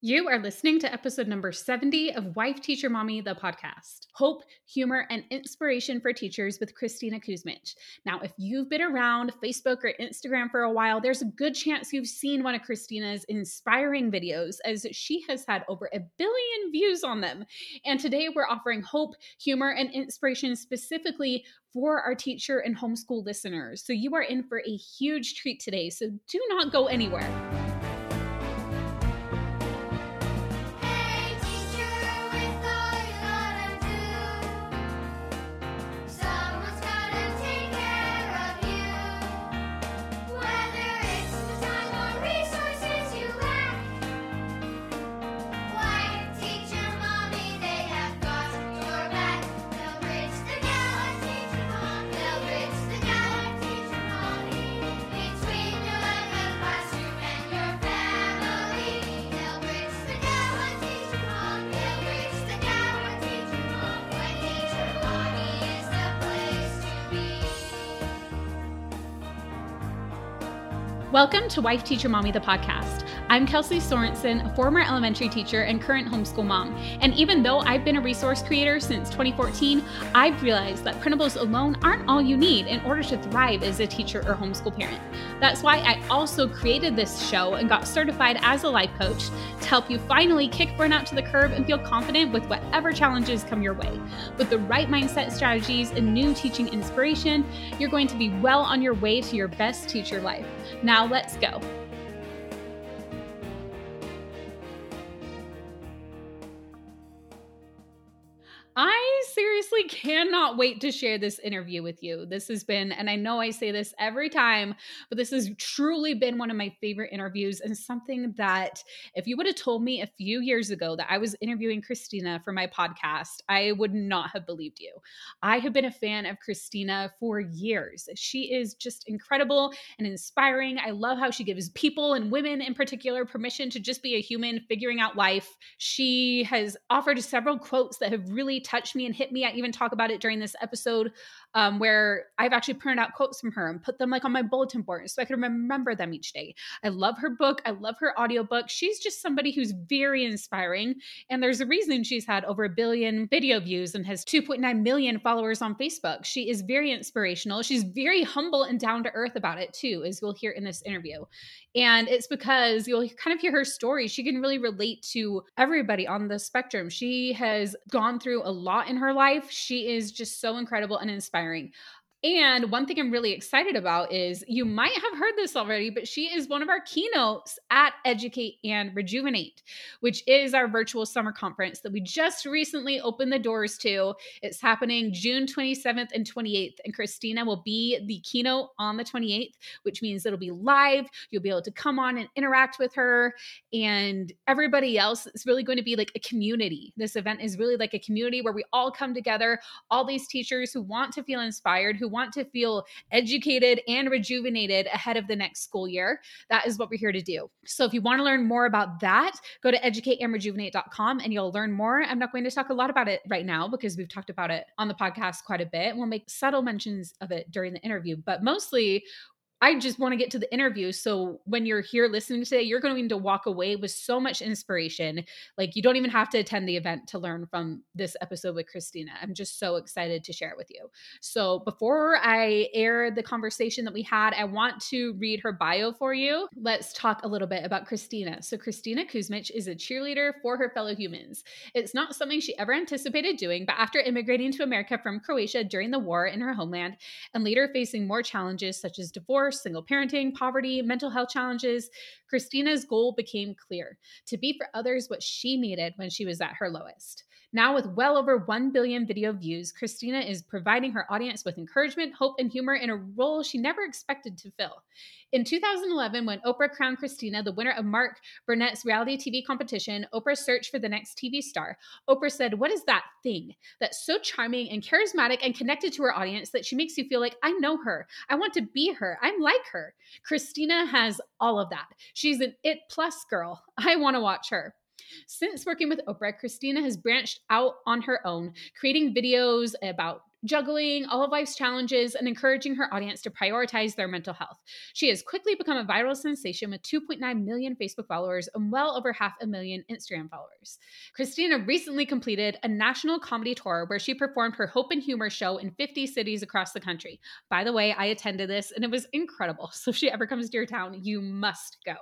You are listening to episode number 70 of Wife Teacher Mommy, the podcast. Hope, humor, and inspiration for teachers with Kristina Kuzmic. Now, if you've been around Facebook or Instagram for a while, there's a good chance you've seen one of Kristina's inspiring videos, as she has had over a billion views on them. And today we're offering hope, humor, and inspiration specifically for our teacher and homeschool listeners. So you are in for a huge treat today. So do not go anywhere. Welcome to Wife Teacher Mommy, the podcast. I'm Kelsey Sorensen, a former elementary teacher and current homeschool mom. And even though I've been a resource creator since 2014, I've realized that printables alone aren't all you need in order to thrive as a teacher or homeschool parent. That's why I also created this show and got certified as a life coach to help you finally kick burnout to the curb and feel confident with whatever challenges come your way. With the right mindset strategies and new teaching inspiration, you're going to be well on your way to your best teacher life. Now, let's go. I seriously cannot wait to share this interview with you. This has been, and I know I say this every time, but this has truly been one of my favorite interviews and something that if you would have told me a few years ago that I was interviewing Kristina for my podcast, I would not have believed you. I have been a fan of Kristina for years. She is just incredible and inspiring. I love how she gives people and women in particular permission to just be a human figuring out life. She has offered several quotes that have really touched me and hit me. I even talk about it during this episode um, where I've actually printed out quotes from her and put them like on my bulletin board so I can remember them each day. I love her book. I love her audiobook. She's just somebody who's very inspiring. And there's a reason she's had over a billion video views and has 2.9 million followers on Facebook. She is very inspirational. She's very humble and down to earth about it too, as we'll hear in this interview. And it's because you'll kind of hear her story. She can really relate to everybody on the spectrum. She has gone through a lot in her life. She is just so incredible and inspiring inspiring. And one thing I'm really excited about is you might have heard this already, but she is one of our keynotes at Educate and Rejuvenate, which is our virtual summer conference that we just recently opened the doors to. It's happening June 27th and 28th, and Christina will be the keynote on the 28th, which means it'll be live. You'll be able to come on and interact with her and everybody else. It's really going to be like a community. This event is really like a community where we all come together, all these teachers who want to feel inspired, who want to feel educated and rejuvenated ahead of the next school year. That is what we're here to do. So if you want to learn more about that, go to educateandrejuvenate.com and you'll learn more. I'm not going to talk a lot about it right now because we've talked about it on the podcast quite a bit. We'll make subtle mentions of it during the interview, but mostly I just want to get to the interview. So when you're here listening today, you're going to walk away with so much inspiration. Like you don't even have to attend the event to learn from this episode with Kristina. I'm just so excited to share it with you. So before I air the conversation that we had, I want to read her bio for you. Let's talk a little bit about Kristina. So Kristina Kuzmic is a cheerleader for her fellow humans. It's not something she ever anticipated doing, but after immigrating to America from Croatia during the war in her homeland and later facing more challenges such as divorce divorce, single parenting, poverty, mental health challenges, Kristina's goal became clear to be for others what she needed when she was at her lowest. Now, with well over 1 billion video views, Kristina is providing her audience with encouragement, hope, and humor in a role she never expected to fill. In 2011, when Oprah crowned Kristina the winner of Mark Burnett's reality TV competition, Oprah searched for the next TV star. Oprah said, What is that thing that's so charming and charismatic and connected to her audience that she makes you feel like, I know her. I want to be her. I'm like her. Kristina has all of that. She's an it plus girl. I want to watch her. Since working with Oprah, Kristina has branched out on her own, creating videos about juggling all of life's challenges and encouraging her audience to prioritize their mental health. She has quickly become a viral sensation with 2.9 million Facebook followers and well over half a million Instagram followers. Kristina recently completed a national comedy tour where she performed her Hope and Humor show in 50 cities across the country. By the way, I attended this and it was incredible. So if she ever comes to your town, you must go.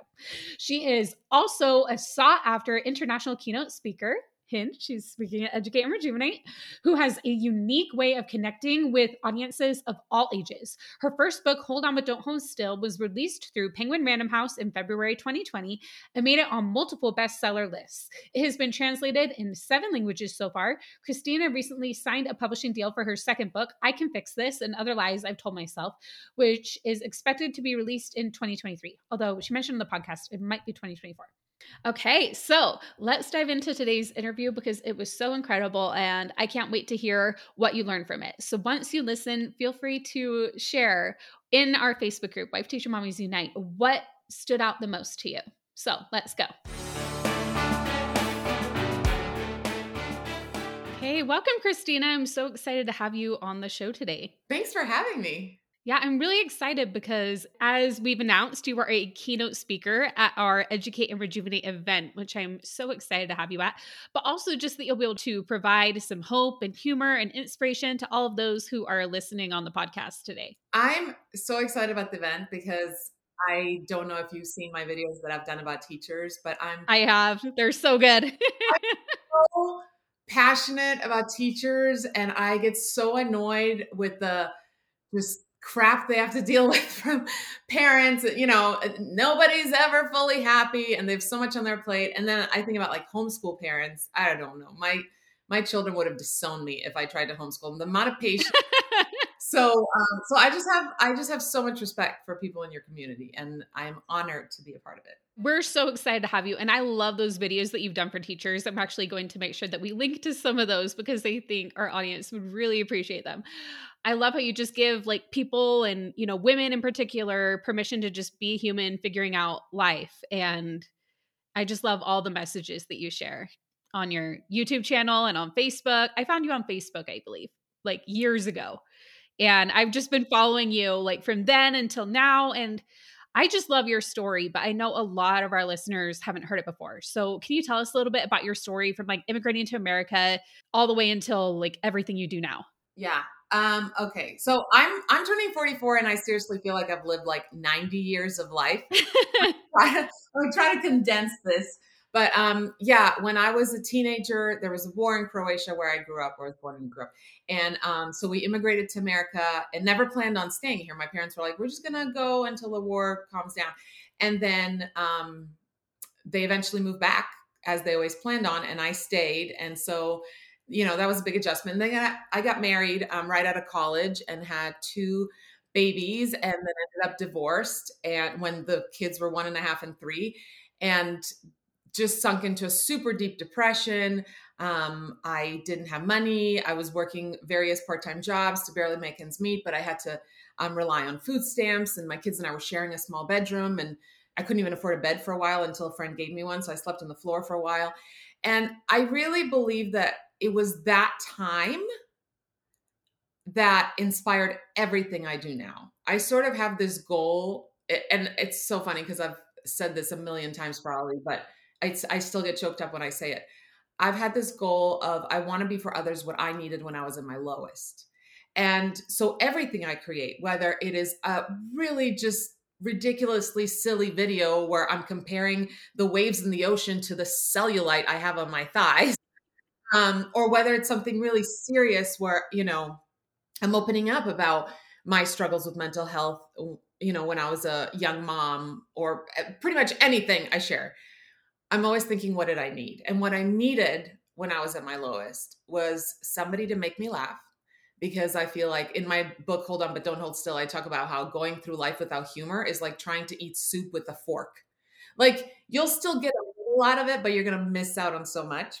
She is also a sought after international keynote speaker Hint, she's speaking at Educate and Rejuvenate, who has a unique way of connecting with audiences of all ages. Her first book, Hold On But Don't Hold Still, was released through Penguin Random House in February 2020 and made it on multiple bestseller lists. It has been translated in seven languages so far. Kristina recently signed a publishing deal for her second book, I Can Fix This and Other Lies I've Told Myself, which is expected to be released in 2023. Although she mentioned in the podcast, it might be 2024. Okay, so let's dive into today's interview because it was so incredible and I can't wait to hear what you learned from it. So once you listen, feel free to share in our Facebook group, Wife Teacher Mommies Unite, what stood out the most to you. So let's go. Hey, welcome, Kristina. I'm so excited to have you on the show today. Thanks for having me. Yeah, I'm really excited because as we've announced, you are a keynote speaker at our Educate and Rejuvenate event, which I'm so excited to have you at. But also just that you'll be able to provide some hope and humor and inspiration to all of those who are listening on the podcast today. I'm so excited about the event because I don't know if you've seen my videos that I've done about teachers, but I'm I have. They're so good. I'm so passionate about teachers and I get so annoyed with the just crap they have to deal with from parents you know nobody's ever fully happy and they have so much on their plate and then i think about like homeschool parents i don't know my my children would have disowned me if i tried to homeschool them the amount of patience so um, so i just have i just have so much respect for people in your community and i'm honored to be a part of it we're so excited to have you. And I love those videos that you've done for teachers. I'm actually going to make sure that we link to some of those because they think our audience would really appreciate them. I love how you just give like people and, you know, women in particular permission to just be human, figuring out life. And I just love all the messages that you share on your YouTube channel and on Facebook. I found you on Facebook, I believe, like years ago. And I've just been following you like from then until now. And I just love your story, but I know a lot of our listeners haven't heard it before. So, can you tell us a little bit about your story from like immigrating to America all the way until like everything you do now? Yeah. Um, okay. So I'm I'm turning 44 and I seriously feel like I've lived like 90 years of life. I'm trying to condense this. But um, yeah, when I was a teenager, there was a war in Croatia where I grew up, where I was born and grew up. And um, so we immigrated to America and never planned on staying here. My parents were like, we're just gonna go until the war calms down. And then um, they eventually moved back as they always planned on, and I stayed. And so you know that was a big adjustment. And then I got, I got married um, right out of college and had two babies, and then ended up divorced. And when the kids were one and a half and three, and just sunk into a super deep depression. Um, I didn't have money. I was working various part time jobs to barely make ends meet, but I had to um, rely on food stamps. And my kids and I were sharing a small bedroom, and I couldn't even afford a bed for a while until a friend gave me one. So I slept on the floor for a while. And I really believe that it was that time that inspired everything I do now. I sort of have this goal, and it's so funny because I've said this a million times probably, but I, I still get choked up when I say it. I've had this goal of I want to be for others what I needed when I was in my lowest. And so everything I create, whether it is a really just ridiculously silly video where I'm comparing the waves in the ocean to the cellulite I have on my thighs, um, or whether it's something really serious where you know i'm opening up about my struggles with mental health you know when i was a young mom or eh, pretty much anything i share i'm always thinking what did i need? And what i needed when i was at my lowest was somebody to make me laugh because i feel like in my book hold on but don't hold still i talk about how going through life without humor is like trying to eat soup with a fork. Like you'll still get a lot of it but you're going to miss out on so much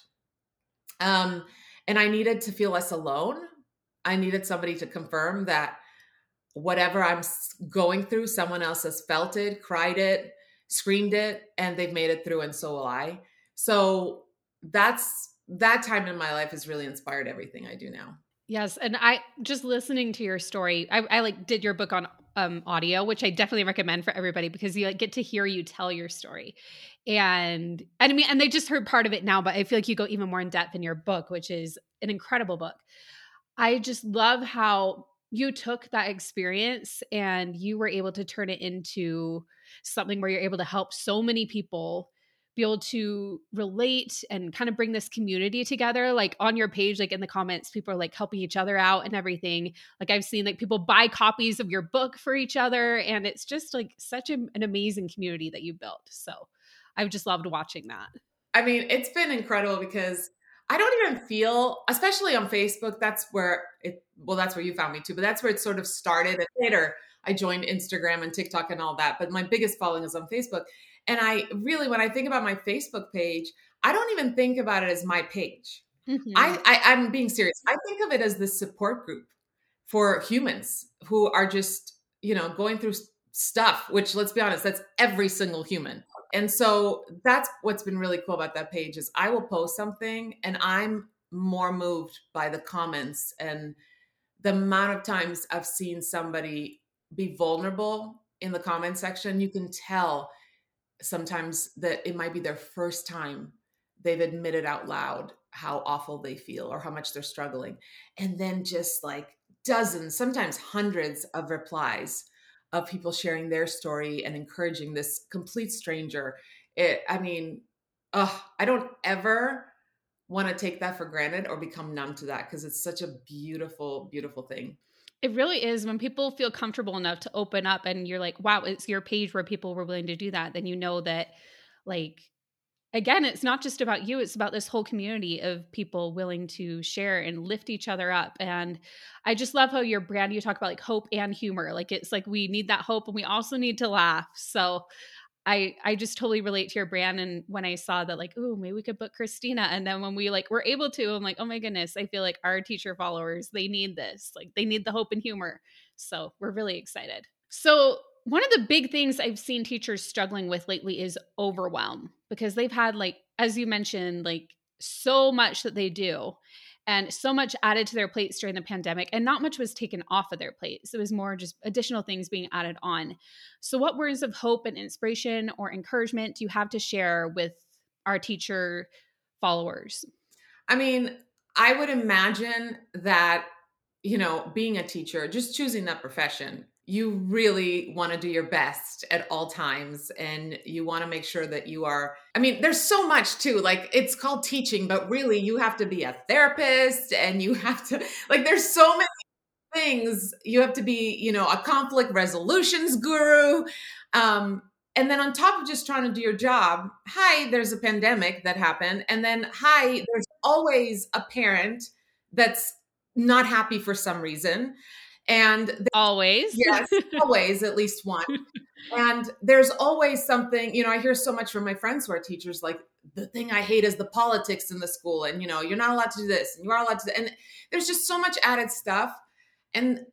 um, and I needed to feel less alone. I needed somebody to confirm that whatever I'm going through, someone else has felt it, cried it, screamed it, and they've made it through, and so will I. So that's that time in my life has really inspired everything I do now. Yes, and I just listening to your story. I, I like did your book on um, audio, which I definitely recommend for everybody because you like get to hear you tell your story, and and I mean, and they just heard part of it now, but I feel like you go even more in depth in your book, which is an incredible book. I just love how you took that experience and you were able to turn it into something where you're able to help so many people be able to relate and kind of bring this community together like on your page like in the comments people are like helping each other out and everything. Like i've seen like people buy copies of your book for each other and it's just like such a, an amazing community that you built so i've just loved watching that. I mean it's been incredible because i don't even feel especially on facebook that's where it well that's where you found me too but that's where it sort of started and later i joined instagram and tiktok and all that but my biggest following is on facebook and I really, when I think about my Facebook page, I don't even think about it as my page. Mm-hmm. I, I I'm being serious. I think of it as the support group for humans who are just, you know, going through stuff, which let's be honest, that's every single human. And so that's what's been really cool about that page is I will post something and I'm more moved by the comments and the amount of times I've seen somebody be vulnerable in the comment section, you can tell sometimes that it might be their first time they've admitted out loud how awful they feel or how much they're struggling. And then just like dozens, sometimes hundreds of replies of people sharing their story and encouraging this complete stranger. It, I mean, oh, I don't ever want to take that for granted or become numb to that because it's such a beautiful, beautiful thing. It really is when people feel comfortable enough to open up and you're like, wow, it's your page where people were willing to do that, then you know that like again, it's not just about you, it's about this whole community of people willing to share and lift each other up. And I just love how your brand you talk about like hope and humor. Like it's like we need that hope and we also need to laugh. So I I just totally relate to your brand and when I saw that like oh maybe we could book Kristina. And then when we like were able to I'm like oh my goodness I feel like our teacher followers they need this like they need the hope and humor. So we're really excited. So one of the big things I've seen teachers struggling with lately is overwhelm because they've had like as you mentioned like so much that they do and so much added to their plates during the pandemic and not much was taken off of their plates. It was more just additional things being added on. So what words of hope and inspiration or encouragement do you have to share with our teacher followers? I mean i would imagine that you know being a teacher just choosing that profession you really want to do your best at all times and you want to make sure that you are i mean there's so much too like it's called teaching but really you have to be a therapist and you have to like there's so many things. You have to be you know a conflict resolutions guru um and then on top of just trying to do your job hi there's a pandemic that happened and then hi there's always a parent that's not happy for some reason and always, yes, always at least one. and there's always something, you know, I hear so much from my friends who are teachers like, the thing I hate is the politics in the school, and you know, you're not allowed to do this, and you are allowed to, and there's just so much added stuff. And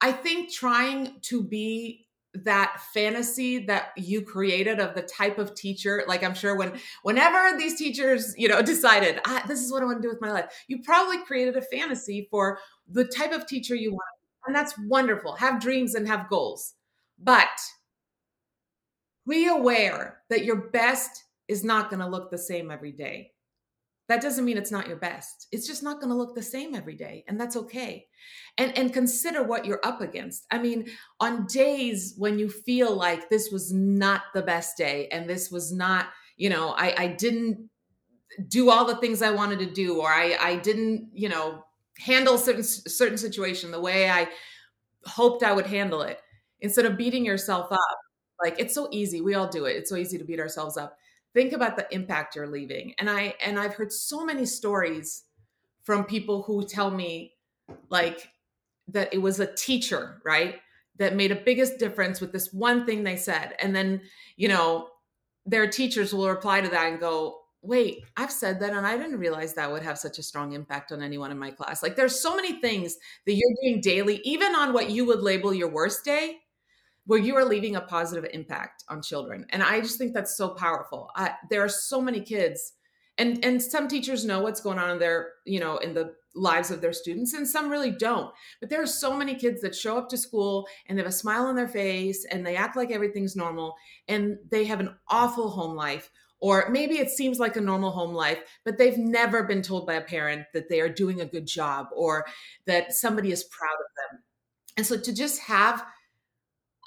I think trying to be that fantasy that you created of the type of teacher like i'm sure when whenever these teachers you know decided this is what i want to do with my life you probably created a fantasy for the type of teacher you want and that's wonderful. Have dreams and have goals. But be aware that your best is not going to look the same every day. That doesn't mean it's not your best. It's just not going to look the same every day, and that's okay. And and consider what you're up against. I mean, on days when you feel like this was not the best day and this was not, you know, I I didn't do all the things I wanted to do or I I didn't, you know, handle certain certain situation the way I hoped I would handle it instead of beating yourself up. Like it's so easy. We all do it. It's so easy to beat ourselves up. Think about the impact you're leaving. And I and I've heard so many stories from people who tell me like that it was a teacher, right? That made a biggest difference with this one thing they said. And then, you know, their teachers will reply to that and go, wait, I've said that and I didn't realize that would have such a strong impact on anyone in my class. Like there's so many things that you're doing daily, even on what you would label your worst day, where you are leaving a positive impact on children. And I just think that's so powerful. I, there are so many kids and and some teachers know what's going on in their you know in the lives of their students and some really don't but there are so many kids that show up to school and they have a smile on their face and they act like everything's normal and they have an awful home life or maybe it seems like a normal home life but they've never been told by a parent that they are doing a good job or that somebody is proud of them. And so to just have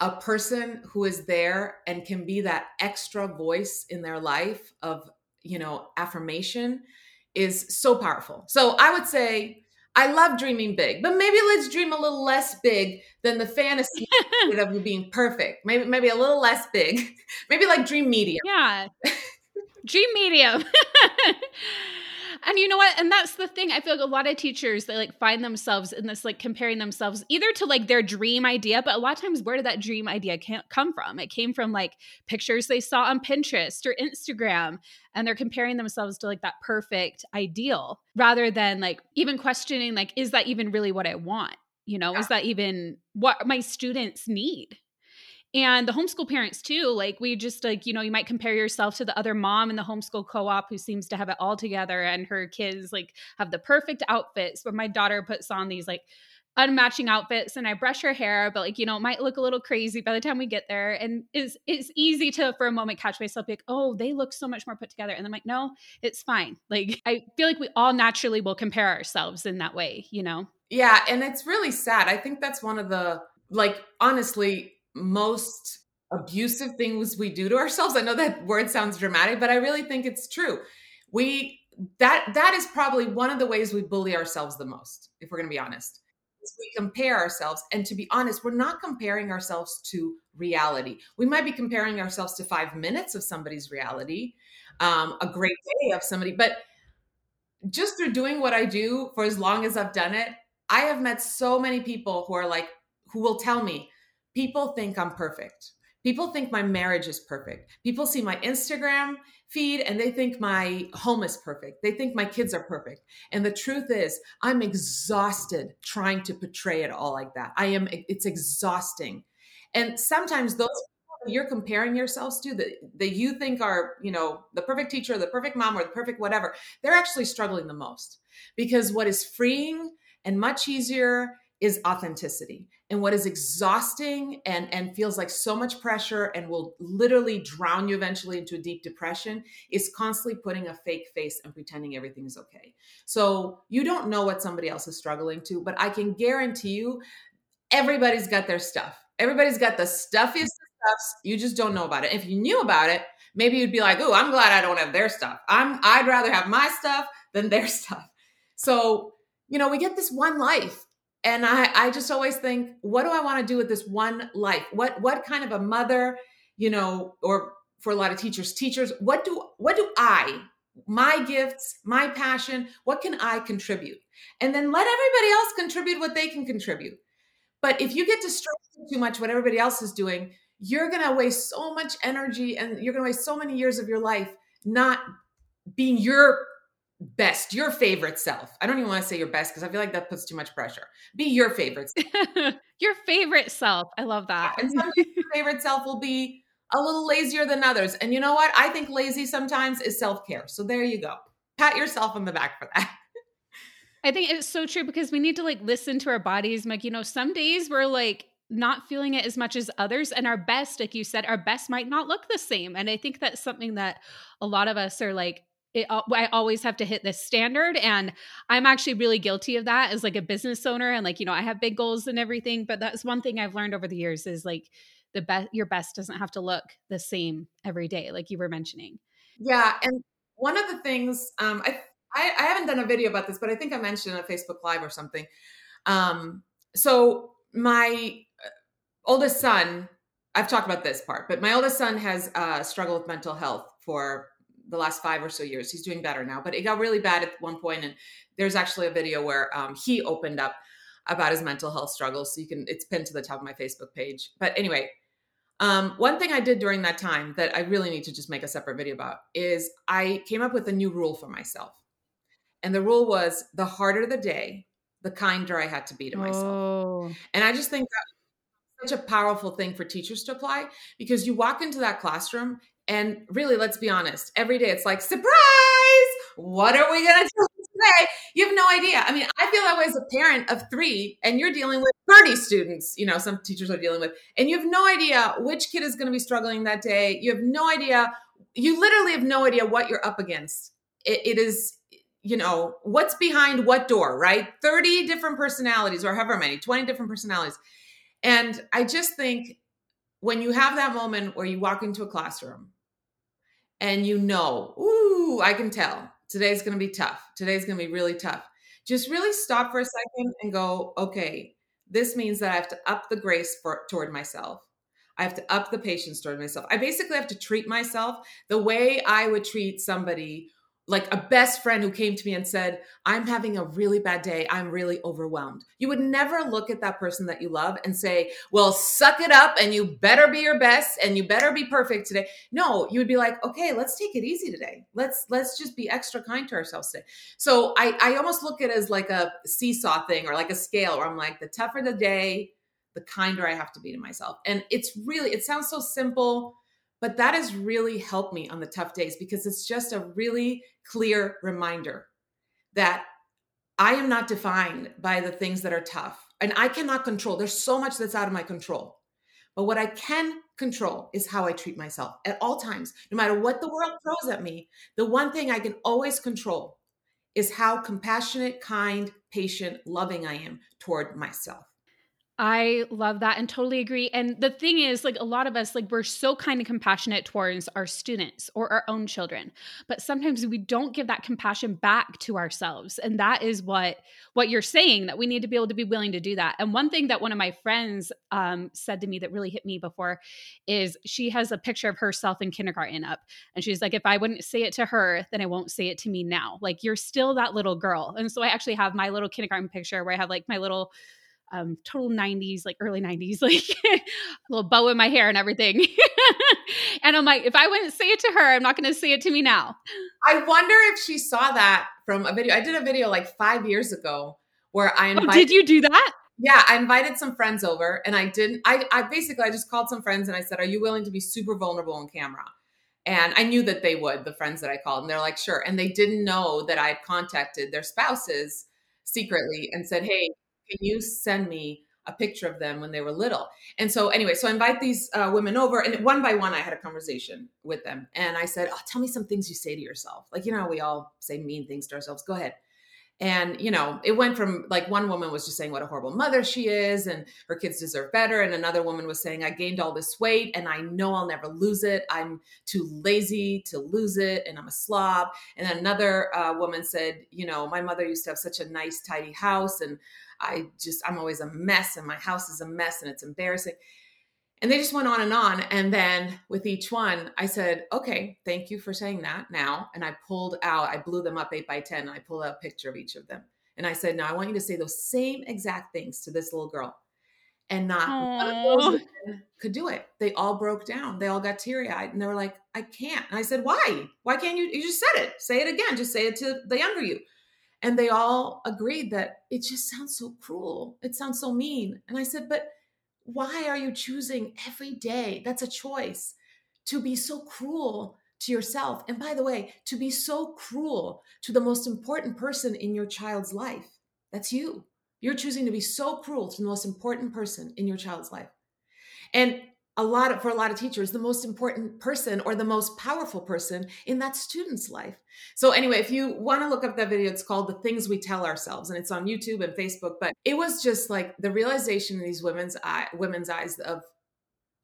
a person who is there and can be that extra voice in their life of you know affirmation is so powerful. So i would say i love dreaming big but maybe let's dream a little less big than the fantasy of you being perfect. Maybe maybe a little less big. Maybe like dream medium. Yeah dream medium and you know what? And that's the thing. I feel like a lot of teachers they like find themselves in this like comparing themselves either to like their dream idea, but a lot of times where did that dream idea come from? It came from like pictures they saw on Pinterest or Instagram and they're comparing themselves to like that perfect ideal rather than like even questioning like is that even really what I want? You know, yeah. is that even what my students need? And the homeschool parents too like we just like you know you might compare yourself to the other mom in the homeschool co-op who seems to have it all together and her kids like have the perfect outfits but my daughter puts on these like unmatching outfits and I brush her hair, but like, you know, it might look a little crazy by the time we get there. And it's it's easy to for a moment catch myself like, oh, they look so much more put together. And I'm like, no, it's fine. Like I feel like we all naturally will compare ourselves in that way, you know? Yeah. And it's really sad. I think that's one of the like honestly, most abusive things we do to ourselves. I know that word sounds dramatic, but I really think it's true. We that that is probably one of the ways we bully ourselves the most, if we're going to be honest. We compare ourselves, and to be honest, we're not comparing ourselves to reality. We might be comparing ourselves to five minutes of somebody's reality, um, a great day of somebody, but just through doing what I do for as long as I've done it, I have met so many people who are like, who will tell me, people think I'm perfect. People think my marriage is perfect. People see my Instagram feed and they think my home is perfect. They think my kids are perfect. And the truth is, I'm exhausted trying to portray it all like that. I am, it's exhausting. And sometimes those you're comparing yourselves to that, that you think are, you know, the perfect teacher, the perfect mom, or the perfect whatever, they're actually struggling the most. Because what is freeing and much easier is authenticity. And what is exhausting and and feels like so much pressure and will literally drown you eventually into a deep depression is constantly putting a fake face and pretending everything is okay. So you don't know what somebody else is struggling to but i can guarantee you everybody's got their stuff. Everybody's got the stuffiest stuff you just don't know about it. If you knew about it maybe you'd be like oh i'm glad i don't have their stuff. I'm i'd rather have my stuff than their stuff. So you know we get this one life and I, I just always think, what do I want to do with this one life? What what kind of a mother, you know, or for a lot of teachers, teachers, what do what do I, my gifts, my passion, what can I contribute? And then let everybody else contribute what they can contribute. But if you get distracted too much what everybody else is doing, you're gonna waste so much energy and you're gonna waste so many years of your life not being your best, your favorite self. I don't even want to say your best because I feel like that puts too much pressure. Be your favorite your favorite self. I love that. and sometimes your favorite self will be a little lazier than others. And you know what? I think lazy sometimes is self care. So there you go. Pat yourself on the back for that. I think it's so true because we need to like listen to our bodies. Like, you know, some days we're like, not feeling it as much as others and our best like you said our best might not look the same and i think that's something that a lot of us are like it, I always have to hit this standard. And I'm actually really guilty of that as like a business owner. And like, you know, I have big goals and everything, but that's one thing I've learned over the years is like the best, your best doesn't have to look the same every day, like you were mentioning. Yeah. And one of the things, um, I, I, I haven't done a video about this, but I think I mentioned a Facebook Live or something. Um, so my uh, oldest son, I've talked about this part, but my oldest son has uh, struggled with mental health for the last five or so years. He's doing better now, but it got really bad at one point, and there's actually a video where um, he opened up about his mental health struggles. So you can it's pinned to the top of my Facebook page. But anyway, um, one thing I did during that time that I really need to just make a separate video about is I came up with a new rule for myself, and the rule was the harder the day, the kinder I had to be to myself. Oh. And I just think that such a powerful thing for teachers to apply because you walk into that classroom and really, let's be honest, every day it's like, surprise, What are we going to do today? You have no idea. I mean, I feel that way as a parent of three, and you're dealing with 30 students, you know, some teachers are dealing with, and you have no idea which kid is going to be struggling that day. You have no idea. You literally have no idea what you're up against. it, it is, you know, what's behind what door, right? 30 different personalities, or however many, 20 different personalities. And I just think when you have that moment where you walk into a classroom and you know, ooh, I can tell today's going to be tough. Today's going to be really tough. Just really stop for a second and go, okay, this means that I have to up the grace for, toward myself. I have to up the patience toward myself. I basically have to treat myself the way I would treat somebody like a best friend who came to me and said, I'm having a really bad day. I'm really overwhelmed. You would never look at that person that you love and say, Well, suck it up and you better be your best and you better be perfect today. No, you would be like, okay, let's take it easy today. Let's let's just be extra kind to ourselves today. So I, I almost look at it as like a seesaw thing or like a scale where I'm like, the tougher the day, the kinder I have to be to myself. And it's really, it sounds so simple but that has really helped me on the tough days because it's just a really clear reminder that I am not defined by the things that are tough and I cannot control. There's so much that's out of my control. But what I can control is how I treat myself at all times. No matter what the world throws at me, the one thing I can always control is how compassionate, kind, patient, loving I am toward myself. I love that and totally agree. And the thing is, like a lot of us, like we're so kind and compassionate towards our students or our own children, but sometimes we don't give that compassion back to ourselves. And that is what what you're saying that we need to be able to be willing to do that. And one thing that one of my friends um, said to me that really hit me before is she has a picture of herself in kindergarten up, and she's like, if I wouldn't say it to her, then I won't say it to me now. Like you're still that little girl. And so I actually have my little kindergarten picture where I have like my little um, total 90s, like early 90s, like a little bow in my hair and everything. and I'm like, if I wouldn't say it to her, I'm not going to say it to me now. I wonder if she saw that from a video. I did a video like five years ago where I invited. Oh, did you do that? Yeah, I invited some friends over and I didn't. I, I basically, I just called some friends and I said, Are you willing to be super vulnerable on camera? And I knew that they would, the friends that I called. And they're like, Sure. And they didn't know that I had contacted their spouses secretly and said, Hey, can you send me a picture of them when they were little? And so, anyway, so I invite these uh, women over, and one by one, I had a conversation with them. And I said, oh, Tell me some things you say to yourself. Like, you know, we all say mean things to ourselves. Go ahead. And, you know, it went from like one woman was just saying what a horrible mother she is and her kids deserve better. And another woman was saying, I gained all this weight and I know I'll never lose it. I'm too lazy to lose it and I'm a slob. And another uh, woman said, you know, my mother used to have such a nice, tidy house and I just, I'm always a mess and my house is a mess and it's embarrassing. And they just went on and on. And then with each one, I said, okay, thank you for saying that now. And I pulled out, I blew them up eight by 10, and I pulled out a picture of each of them. And I said, now I want you to say those same exact things to this little girl. And not one of those could do it. They all broke down. They all got teary eyed and they were like, I can't. And I said, why? Why can't you? You just said it. Say it again. Just say it to the younger you. And they all agreed that it just sounds so cruel. It sounds so mean. And I said, but why are you choosing every day? That's a choice to be so cruel to yourself. And by the way, to be so cruel to the most important person in your child's life. That's you. You're choosing to be so cruel to the most important person in your child's life. And a lot of, for a lot of teachers the most important person or the most powerful person in that student's life. So anyway if you want to look up that video it's called the things we tell ourselves and it's on youtube and facebook but it was just like the realization in these women's eye women's eyes of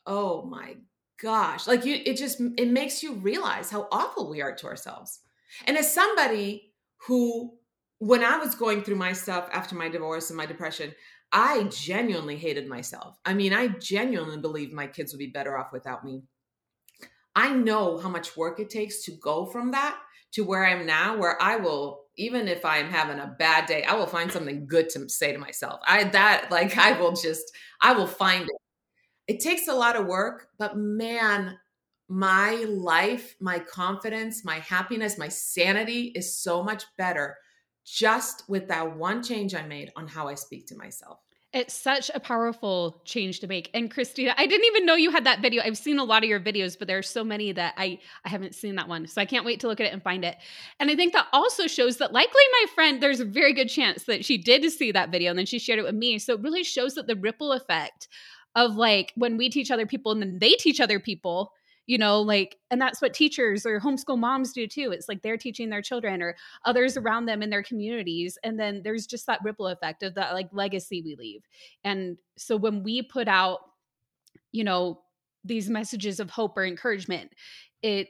oh my gosh like you it just it makes you realize how awful we are to ourselves. And as somebody who when i was going through my stuff after my divorce and my depression I genuinely hated myself. I mean, I genuinely believe my kids would be better off without me. I know how much work it takes to go from that to where I am now, where I will, even if I'm having a bad day, I will find something good to say to myself. I, that, like, I will just, I will find it. It takes a lot of work, but man, my life, my confidence, my happiness, my sanity is so much better just with that one change I made on how I speak to myself. It's such a powerful change to make. And Kristina, I didn't even know you had that video. I've seen a lot of your videos, but there are so many that I I haven't seen that one. So I can't wait to look at it and find it. And I think that also shows that likely my friend, there's a very good chance that she did see that video and then she shared it with me. So it really shows that the ripple effect of like when we teach other people and then they teach other people you know like and that's what teachers or homeschool moms do too. It's like they're teaching their children or others around them in their communities and then there's just that ripple effect of that like legacy we leave. And so when we put out you know these messages of hope or encouragement it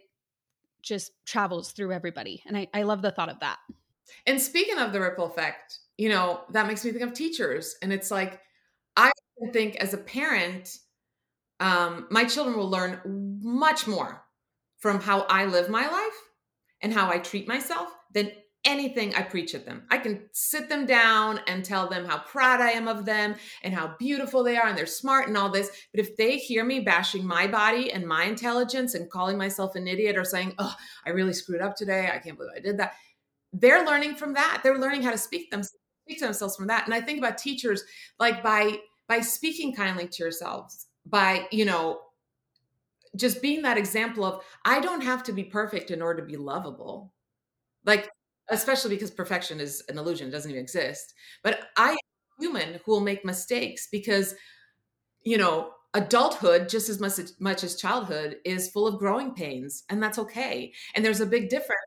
just travels through everybody and i, I love the thought of that. And speaking of the ripple effect you know that makes me think of teachers and it's like i think as a parent um, my children will learn much more from how I live my life and how I treat myself than anything I preach at them. I can sit them down and tell them how proud I am of them and how beautiful they are and they're smart and all this. But if they hear me bashing my body and my intelligence and calling myself an idiot or saying, oh, I really screwed up today, I can't believe I did that, they're learning from that. They're learning how to speak them speak to themselves from that. And I think about teachers like by by speaking kindly to yourselves by, you know, just being that example of I don't have to be perfect in order to be lovable. Like, especially because perfection is an illusion, it doesn't even exist. But I am human who will make mistakes because, you know, adulthood just as much, much as childhood is full of growing pains and that's okay and there's a big difference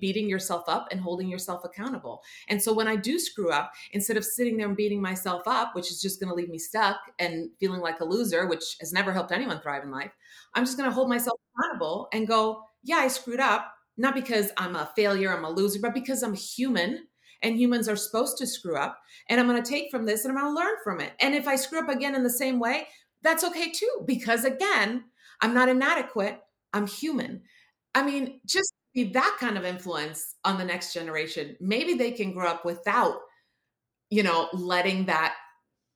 beating yourself up and holding yourself accountable. And so when I do screw up, instead of sitting there and beating myself up, which is just going to leave me stuck and feeling like a loser, which has never helped anyone thrive in life, I'm just going to hold myself accountable and go, yeah, I screwed up. Not because I'm a failure, I'm a loser, but because I'm human and humans are supposed to screw up. And I'm going to take from this and I'm going to learn from it. And if I screw up again in the same way, that's okay too, because again, I'm not inadequate. I'm human. I mean, just be that kind of influence on the next generation, maybe they can grow up without, you know, letting that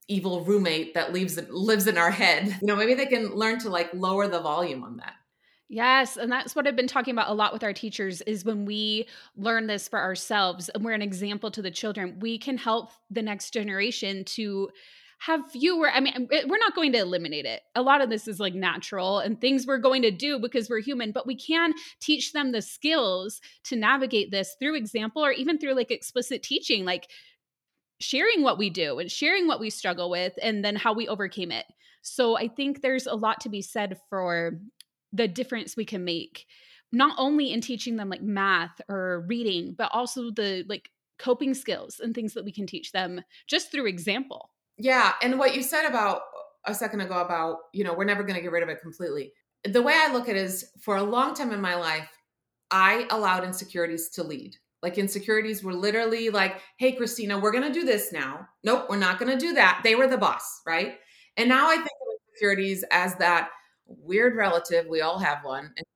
evil roommate that lives lives in our head. You know, maybe they can learn to like lower the volume on that. Yes, and that's what I've been talking about a lot with our teachers is when we learn this for ourselves and we're an example to the children, we can help the next generation to have fewer i mean we're not going to eliminate it. A lot of this is like natural and things we're going to do because we're human but we can teach them the skills to navigate this through example or even through like explicit teaching like sharing what we do and sharing what we struggle with and then how we overcame it. So i think there's a lot to be said for the difference we can make not only in teaching them like math or reading but also the like coping skills and things that we can teach them just through example yeah. And what you said about uh, a second ago about, you know, we're never going to get rid of it completely. The way I look at it is for a long time in my life, I allowed insecurities to lead. Like insecurities were literally like, hey, Kristina, we're going to do this now. Nope, we're not going to do that. They were the boss, right? And now I think of insecurities as that weird relative. We all have one. And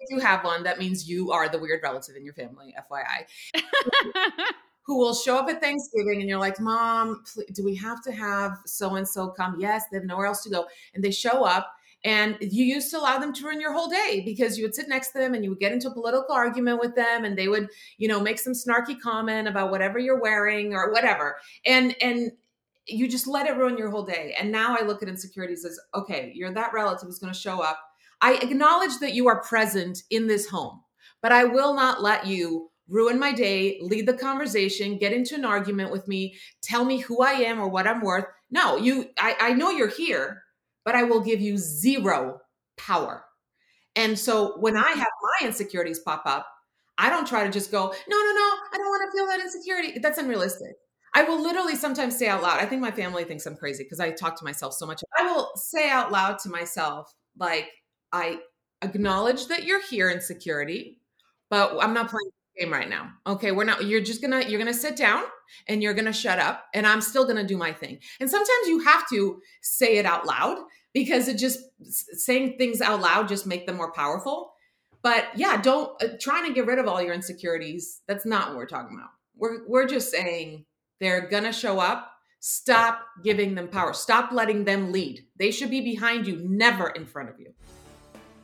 if you have one, that means you are the weird relative in your family, FYI. who will show up at Thanksgiving and you're like, Mom, do we have to have so and so come? Yes, they have nowhere else to go. And they show up and you used to allow them to ruin your whole day because you would sit next to them and you would get into a political argument with them and they would, you know, make some snarky comment about whatever you're wearing or whatever. And, and, you just let it ruin your whole day. And now I look at insecurities as okay, you're that relative who's going to show up. I acknowledge that you are present in this home, but I will not let you ruin my day, lead the conversation, get into an argument with me, tell me who I am or what I'm worth. No, you I, I know you're here, but I will give you zero power. And so when I have my insecurities pop up, I don't try to just go, no, no, no, I don't want to feel that insecurity. That's unrealistic. I will literally sometimes say out loud, I think my family thinks I'm crazy because I talk to myself so much. I will say out loud to myself, like, I acknowledge that you're here insecurity, but I'm not playing game right now. Okay, we're not you're just going to you're going to sit down and you're going to shut up and I'm still going to do my thing. And sometimes you have to say it out loud because it just saying things out loud just make them more powerful. But yeah, don't uh, trying to get rid of all your insecurities. That's not what we're talking about. We're we're just saying they're going to show up. Stop giving them power. Stop letting them lead. They should be behind you, never in front of you.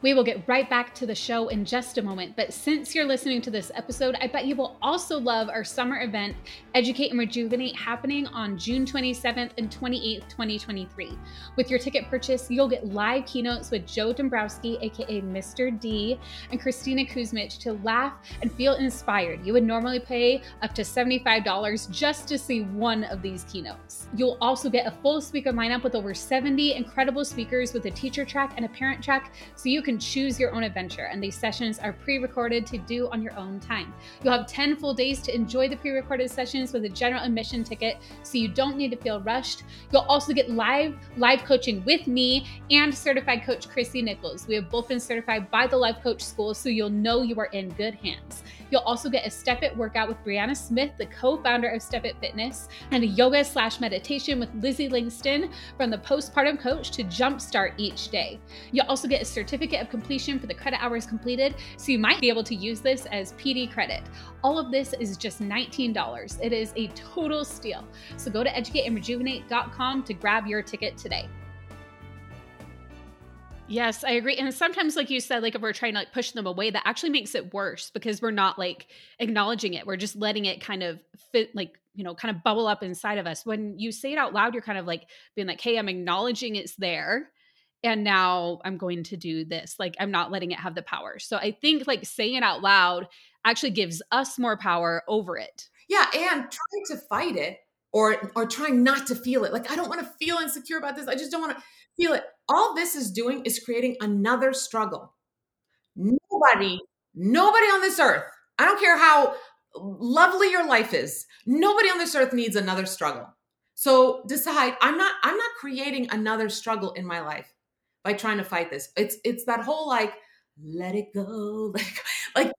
We will get right back to the show in just a moment, but since you're listening to this episode, I bet you will also love our summer event, Educate and Rejuvenate, happening on June 27th and 28th, 2023. With your ticket purchase, you'll get live keynotes with Joe Dombrowski, aka Mr. D, and Kristina Kuzmic to laugh and feel inspired. You would normally pay up to $75 just to see one of these keynotes. You'll also get a full speaker lineup with over 70 incredible speakers with a teacher track and a parent track, so you can can choose your own adventure, and these sessions are pre recorded to do on your own time. You'll have 10 full days to enjoy the pre recorded sessions with a general admission ticket, so you don't need to feel rushed. You'll also get live live coaching with me and certified coach Chrissy Nichols. We have both been certified by the Life Coach School, so you'll know you are in good hands. You'll also get a Step It workout with Brianna Smith, the co-founder of Step It Fitness, and a yoga slash meditation with Lizzie Langston from the postpartum coach to jumpstart each day. You'll also get a certificate of completion for the credit hours completed, so you might be able to use this as PD credit. All of this is just $19. It is a total steal. So go to educateandrejuvenate.com to grab your ticket today. Yes, I agree. And sometimes, like you said, like if we're trying to like push them away, that actually makes it worse because we're not like acknowledging it. We're just letting it kind of fit, like, you know, kind of bubble up inside of us. When you say it out loud, you're kind of like being like, hey, I'm acknowledging it's there. And now I'm going to do this. Like, I'm not letting it have the power. So I think like saying it out loud actually gives us more power over it. Yeah. And trying to fight it or or trying not to feel it. Like, I don't want to feel insecure about this. I just don't want to feel it. All this is doing is creating another struggle. Nobody, nobody on this earth, I don't care how lovely your life is, nobody on this earth needs another struggle. So decide I'm not I'm not creating another struggle in my life by trying to fight this. It's it's that whole like let it go, like like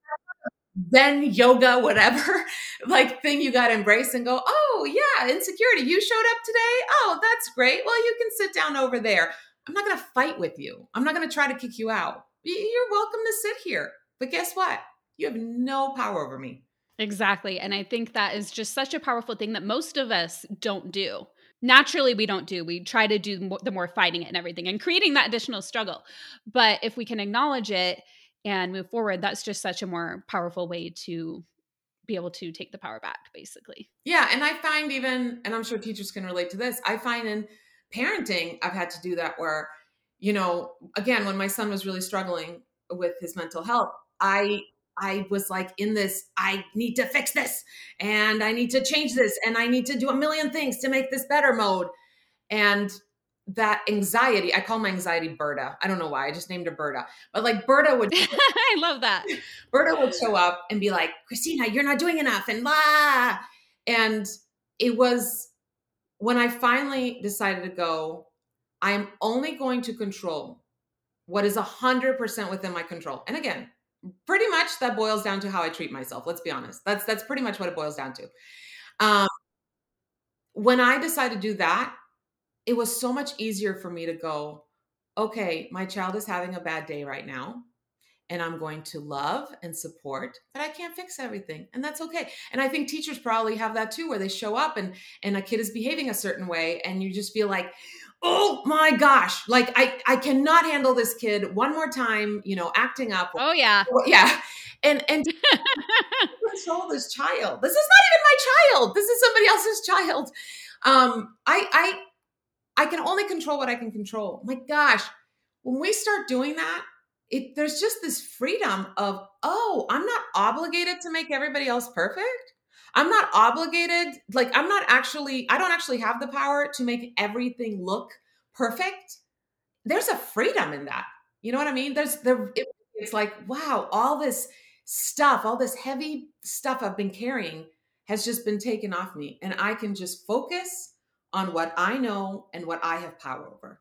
Zen yoga, whatever, like thing you got to embrace and go, oh, yeah, insecurity. You showed up today. Oh, that's great. Well, you can sit down over there. I'm not going to fight with you. I'm not going to try to kick you out. You're welcome to sit here. But guess what? You have no power over me. Exactly. And I think that is just such a powerful thing that most of us don't do. Naturally, we don't do. We try to do the more fighting it and everything and creating that additional struggle. But if we can acknowledge it, and move forward that's just such a more powerful way to be able to take the power back basically yeah and i find even and i'm sure teachers can relate to this i find in parenting i've had to do that where you know again when my son was really struggling with his mental health i i was like in this i need to fix this and i need to change this and i need to do a million things to make this better mode and that anxiety, I call my anxiety Berta. I don't know why. I just named her Berta. But like Berta would I love that. Berta would show up and be like, Kristina, you're not doing enough and blah. And it was when I finally decided to go, I am only going to control what is 100% within my control. And again, pretty much that boils down to how I treat myself. Let's be honest. That's that's pretty much what it boils down to. Um, when I decided to do that, it was so much easier for me to go, okay, my child is having a bad day right now. And I'm going to love and support, but I can't fix everything. And that's okay. And I think teachers probably have that too, where they show up and and a kid is behaving a certain way, and you just feel like, oh my gosh, like I I cannot handle this kid one more time, you know, acting up. Oh yeah. Yeah. And and control this child. This is not even my child. This is somebody else's child. Um, I I I can only control what I can control. My gosh, when we start doing that, it there's just this freedom of, oh, I'm not obligated to make everybody else perfect. I'm not obligated, like I'm not actually, I don't actually have the power to make everything look perfect. There's a freedom in that. You know what I mean? There's there it, it's like, wow, all this stuff, all this heavy stuff I've been carrying has just been taken off me and I can just focus on what I know and what I have power over.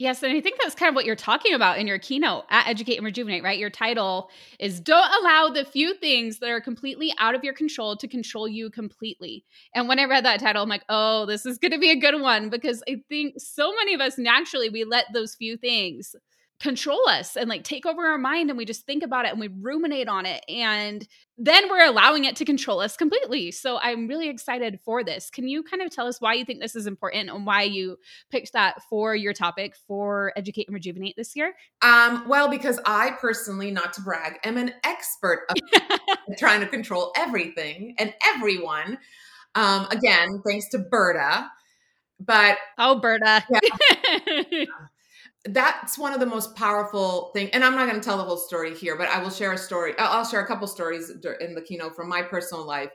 Yes, and I think that's kind of what you're talking about in your keynote at Educate and Rejuvenate, right? Your title is Don't Allow the Few Things That Are Completely Out of Your Control to Control You Completely. And when I read that title, I'm like, oh, this is going to be a good one because I think so many of us naturally, we let those few things control us and like take over our mind and we just think about it and we ruminate on it and then we're allowing it to control us completely. So I'm really excited for this. Can you kind of tell us why you think this is important and why you picked that for your topic for Educate and Rejuvenate this year? Um, well, because I personally, not to brag, am an expert of trying to control everything and everyone. Um, again, thanks to Berta. But oh, Berta. Yeah. that's one of the most powerful thing and i'm not going to tell the whole story here but i will share a story i'll share a couple stories in the keynote from my personal life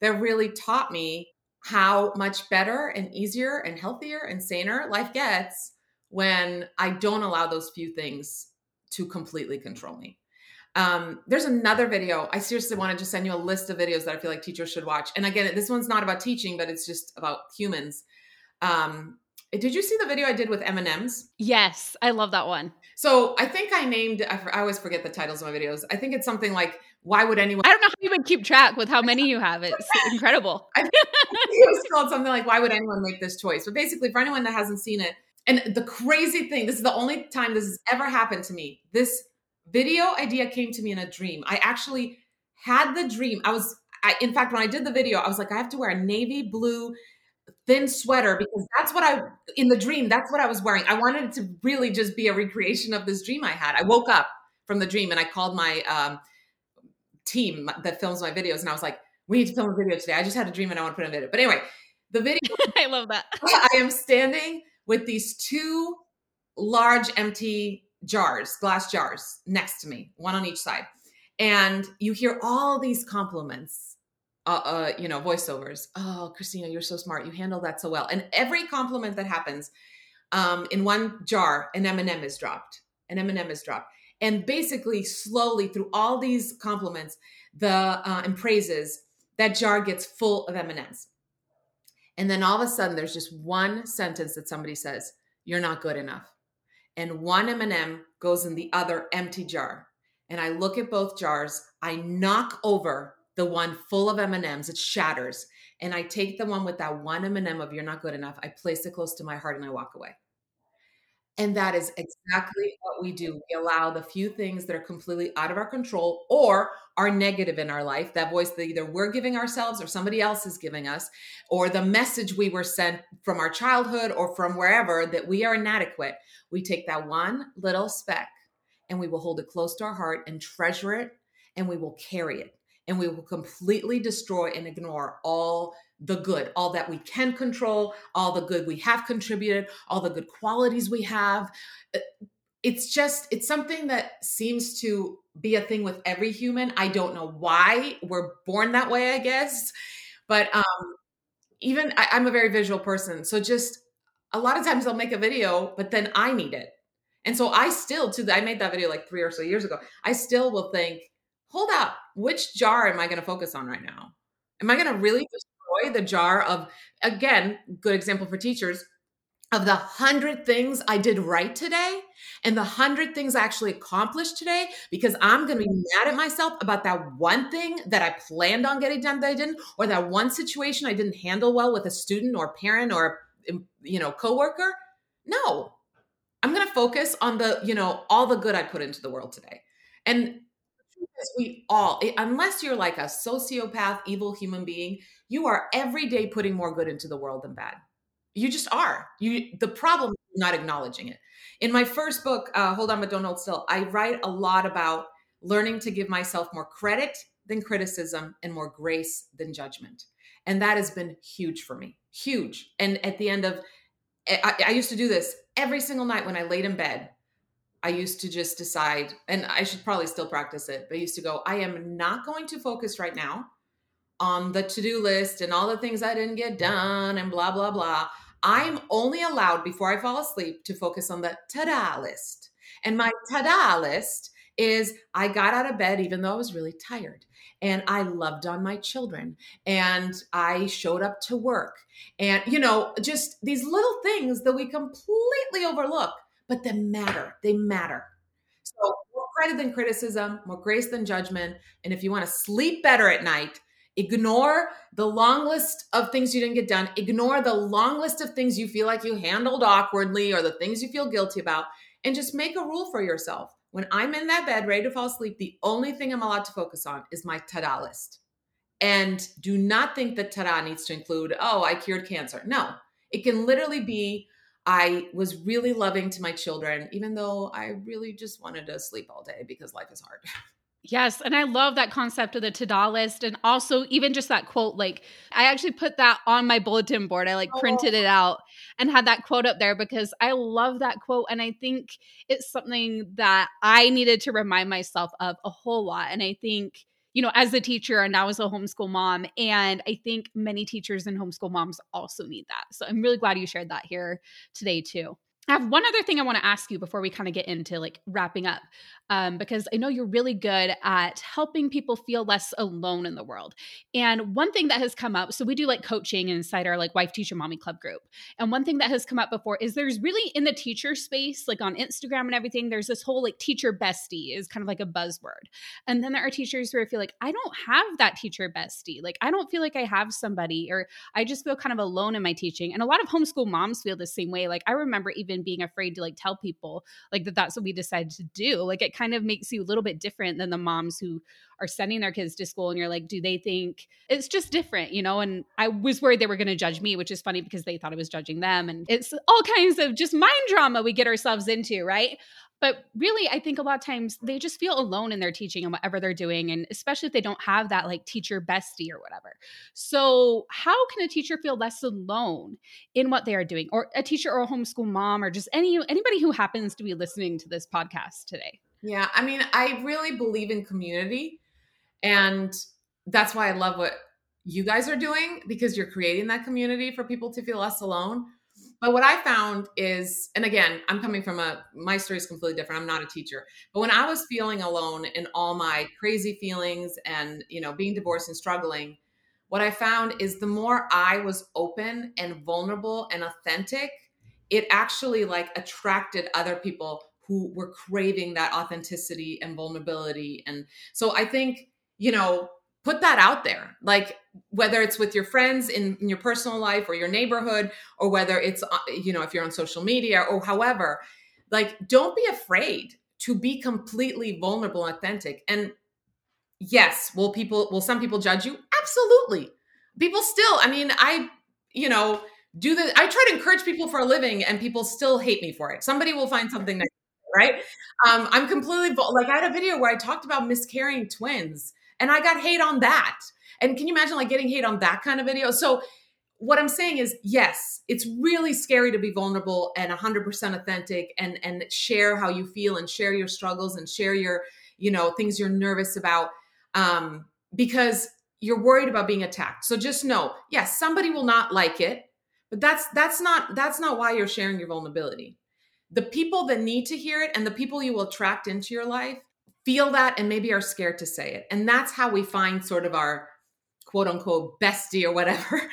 that really taught me how much better and easier and healthier and saner life gets when i don't allow those few things to completely control me. Um, there's another video i seriously want to just send you a list of videos that i feel like teachers should watch and again this one's not about teaching but it's just about humans. Um, did you see the video I did with M&Ms? Yes, I love that one. So I think I named, I, I always forget the titles of my videos. I think it's something like, why would anyone? I don't know how you would keep track with how many you have. It's incredible. I think it was called something like, why would anyone make this choice? But basically, for anyone that hasn't seen it, and the crazy thing, this is the only time this has ever happened to me. This video idea came to me in a dream. I actually had the dream. I was, I, in fact, when I did the video, I was like, I have to wear a navy blue thin sweater because that's what I in the dream that's what I was wearing. I wanted it to really just be a recreation of this dream I had. I woke up from the dream and I called my um, team that films my videos and I was like, "We need to film a video today. I just had a dream and I want to put in a video." But anyway, the video I love that. I am standing with these two large empty jars, glass jars next to me, one on each side. And you hear all these compliments uh, uh, you know, voiceovers. Oh, Kristina, you're so smart. You handle that so well. And every compliment that happens, um, in one jar, an M&M is dropped. An M&M is dropped. And basically, slowly through all these compliments, the uh, and praises, that jar gets full of M&Ms. And then all of a sudden, there's just one sentence that somebody says, "You're not good enough," and one M&M goes in the other empty jar. And I look at both jars. I knock over the one full of M&Ms, it shatters. And I take the one with that one M&M of you're not good enough. I place it close to my heart and I walk away. And that is exactly what we do. We allow the few things that are completely out of our control or are negative in our life, that voice that either we're giving ourselves or somebody else is giving us, or the message we were sent from our childhood or from wherever that we are inadequate. We take that one little speck and we will hold it close to our heart and treasure it and we will carry it and we will completely destroy and ignore all the good, all that we can control, all the good we have contributed, all the good qualities we have. Uh, it's just, it's something that seems to be a thing with every human. I don't know why we're born that way, I guess. But um, even I, I'm a very visual person. So just a lot of times I'll make a video, but then I need it. And so I still, to I made that video like three or so years ago. I still will think, hold up, which jar am I going to focus on right now? Am I going to really destroy the jar of, again, good example for teachers, of the hundred things I did right today and the hundred things I actually accomplished today because I'm going to be mad at myself about that one thing that I planned on getting done that I didn't, or that one situation I didn't handle well with a student or parent or, you know, coworker. No, I'm going to focus on the, you know, all the good I put into the world today. And we all, unless you're like a sociopath, evil human being, you are every day putting more good into the world than bad. You just are. You. The problem is not acknowledging it. In my first book, uh, Hold On But Don't Hold Still, I write a lot about learning to give myself more credit than criticism and more grace than judgment. And that has been huge for me. Huge. And at the end of, I, I used to do this every single night when I laid in bed. I used to just decide, and I should probably still practice it, but I used to go, I am not going to focus right now on the to do list and all the things I didn't get done and blah, blah, blah. I'm only allowed before I fall asleep to focus on the ta da list. And my ta da list is I got out of bed even though I was really tired. And I loved on my children and I showed up to work. And, you know, just these little things that we completely overlook but they matter. They matter. So more credit than criticism, more grace than judgment. And if you want to sleep better at night, ignore the long list of things you didn't get done. Ignore the long list of things you feel like you handled awkwardly or the things you feel guilty about. and just make a rule for yourself. When I'm in that bed ready to fall asleep, the only thing I'm allowed to focus on is my ta-da list. And do not think that ta-da needs to include, oh, I cured cancer. No, it can literally be, I was really loving to my children, even though I really just wanted to sleep all day because life is hard. Yes. And I love that concept of the to-do list. And also even just that quote, like I actually put that on my bulletin board. I like printed oh. it oh. out and had that quote up there because I love that quote. And I think it's something that I needed to remind myself of a whole lot. And I think, you know, as a teacher and now as a homeschool mom, and I think many teachers and homeschool moms also need that. So I'm really glad you shared that here today too. I have one other thing I want to ask you before we kind of get into like wrapping up um, because I know you're really good at helping people feel less alone in the world. And one thing that has come up, so we do like coaching inside our like wife teacher mommy club group. And one thing that has come up before is there's really in the teacher space, like on Instagram and everything, there's this whole like teacher bestie is kind of like a buzzword. And then there are teachers who I feel like I don't have that teacher bestie. Like I don't feel like I have somebody, or I just feel kind of alone in my teaching. And a lot of homeschool moms feel the same way. Like I remember even being afraid to like tell people like that that's what we decided to do. Like it kind of makes you a little bit different than the moms who are sending their kids to school and you're like, do they think it's just different, you know? And I was worried they were going to judge me, which is funny because they thought I was judging them. And it's all kinds of just mind drama we get ourselves into, right? But really, I think a lot of times they just feel alone in their teaching and whatever they're doing. And especially if they don't have that like teacher bestie or whatever. So, how can a teacher feel less alone in what they are doing? Or a teacher or a homeschool mom or just any anybody who happens to be listening to this podcast today? Yeah, I mean, I really believe in community. And that's why I love what you guys are doing because you're creating that community for people to feel less alone. But what I found is, and again, I'm coming from a, my story is completely different. I'm not a teacher. But when I was feeling alone in all my crazy feelings and, you know, being divorced and struggling, what I found is the more I was open and vulnerable and authentic, it actually like attracted other people who were craving that authenticity and vulnerability. And so I think, you know, put that out there. Like whether it's with your friends in, in, your personal life or your neighborhood, or whether it's, uh, you know, if you're on social media or however, like don't be afraid to be completely vulnerable and authentic. And yes, will people, will some people judge you? Absolutely. People still, I mean, I, you know, do the I try to encourage people for a living and people still hate me for it. Somebody will find something that right? Um, I'm completely like I had a video where I talked about miscarrying twins, and I got hate on that. And can you imagine like getting hate on that kind of video? So what I'm saying is, yes, it's really scary to be vulnerable and 100% authentic and and share how you feel and share your struggles and share your you know things you're nervous about um, because you're worried about being attacked. So just know, yes, somebody will not like it, but that's that's not that's not why you're sharing your vulnerability the people that need to hear it and the people you will attract into your life feel that and maybe are scared to say it. And that's how we find sort of our quote unquote bestie or whatever.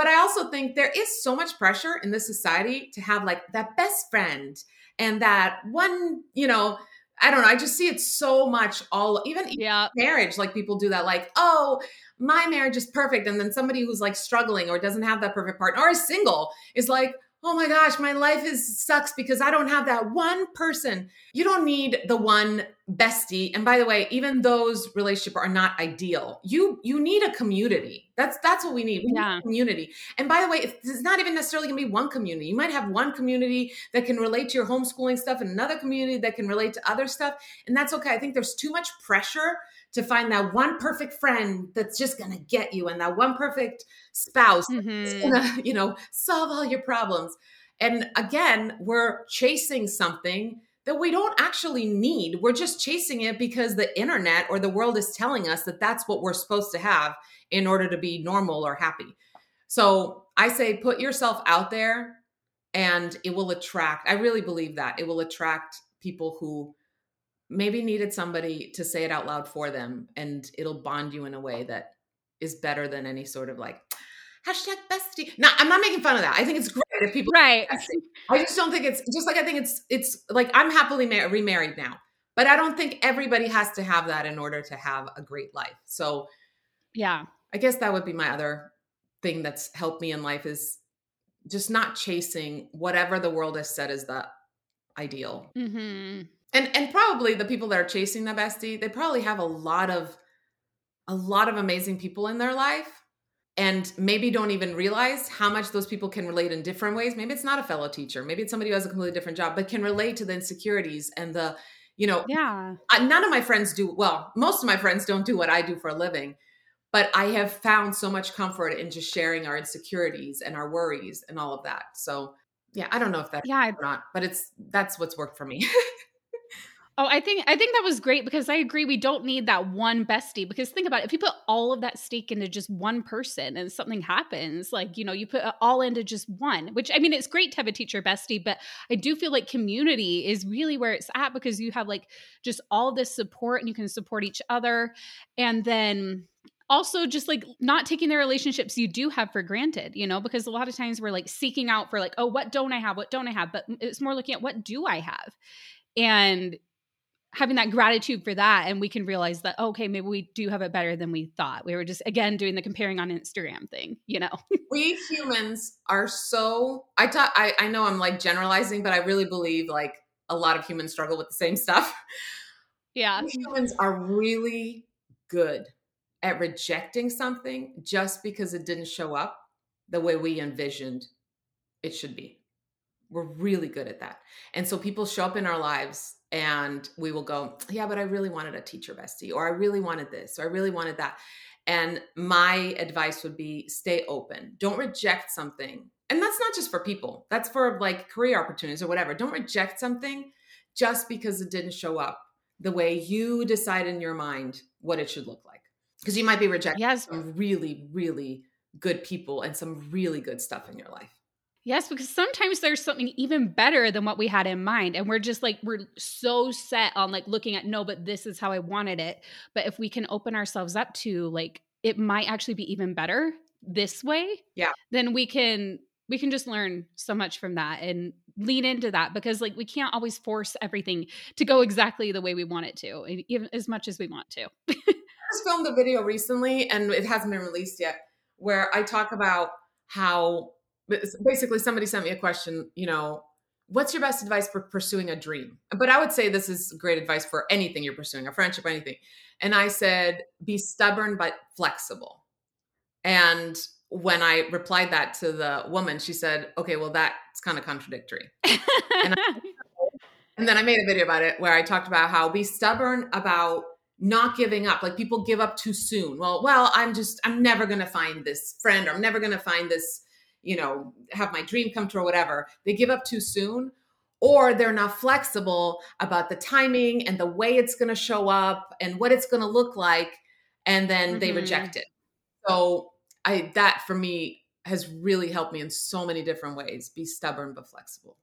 But I also think there is so much pressure in this society to have like that best friend and that one, you know, I don't know. I just see it so much all even yeah. marriage. Like people do that, like, oh, my marriage is perfect. And then somebody who's like struggling or doesn't have that perfect partner or is single is like, oh my gosh, my life is sucks because I don't have that one person. You don't need the one bestie. And by the way, even those relationships are not ideal. You you need a community. That's that's what we need. We yeah. need community. And by the way, it's not even necessarily going to be one community. You might have one community that can relate to your homeschooling stuff and another community that can relate to other stuff, and that's okay. I think there's too much pressure to find that one perfect friend that's just going to get you and that one perfect spouse mm-hmm. to, you know, solve all your problems. And again, we're chasing something that we don't actually need. We're just chasing it because the internet or the world is telling us that that's what we're supposed to have in order to be normal or happy. So I say put yourself out there and it will attract, I really believe that it will attract people who maybe needed somebody to say it out loud for them and it'll bond you in a way that is better than any sort of like hashtag bestie. Now, I'm not making fun of that. I think it's great if people right. I just don't think it's just like I think it's it's like I'm happily mar- remarried now, but I don't think everybody has to have that in order to have a great life. So, yeah, I guess that would be my other thing that's helped me in life is just not chasing whatever the world has said is the ideal. Mm-hmm. And and probably the people that are chasing the bestie, they probably have a lot of a lot of amazing people in their life and maybe don't even realize how much those people can relate in different ways. Maybe it's not a fellow teacher, maybe it's somebody who has a completely different job, but can relate to the insecurities and the, you know, yeah. None of my friends do well. Most of my friends don't do what I do for a living, but I have found so much comfort in just sharing our insecurities and our worries and all of that. So yeah, I don't know if that's yeah, or not, but it's that's what's worked for me. Oh, I think I think that was great because I agree we don't need that one bestie because think about it if you put all of that stake into just one person and something happens like you know you put all into just one which I mean it's great to have a teacher bestie but I do feel like community is really where it's at because you have like just all this support and you can support each other. And then also just like not taking the relationships you do have for granted you know because a lot of times we're like seeking out for like oh what don't i have? What don't i have? But it's more looking at what do i have? And having that gratitude for that and we can realize that okay maybe we do have it better than we thought. We were just again doing the comparing on instagram thing you know? We humans are so i talk I, I know i'm like generalizing but i really believe like a lot of humans struggle with the same stuff. Yeah. We humans are really good at rejecting something just because it didn't show up the way we envisioned it should be. We're really good at that. And so people show up in our lives and we will go, yeah, but I really wanted a teacher bestie, or I really wanted this, or I really wanted that. And my advice would be stay open. Don't reject something. And that's not just for people, that's for like career opportunities or whatever. Don't reject something just because it didn't show up the way you decide in your mind what it should look like. Because you might be rejecting yes. some really, really good people and some really good stuff in your life. Yes, because sometimes there's something even better than what we had in mind. And we're just like, we're so set on like looking at, no, but this is how I wanted it. But if we can open ourselves up to like, it might actually be even better this way. Yeah. Then we can, we can just learn so much from that and lean into that because like we can't always force everything to go exactly the way we want it to, even as much as we want to. I just filmed a video recently and it hasn't been released yet where I talk about how basically somebody sent me a question, you know, what's your best advice for pursuing a dream? But I would say this is great advice for anything you're pursuing, a friendship, anything. And I said, be stubborn but flexible. And when I replied that to the woman, she said, okay, well, that's kind of contradictory. and, I, and then I made a video about it where I talked about how be stubborn about not giving up like people give up too soon well well i'm just i'm never going to find this friend or i'm never going to find this you know, have my dream come true or whatever, they give up too soon or they're not flexible about the timing and the way it's going to show up and what it's going to look like and then mm-hmm. they reject it. So I that for me has really helped me in so many different ways. Be stubborn but flexible.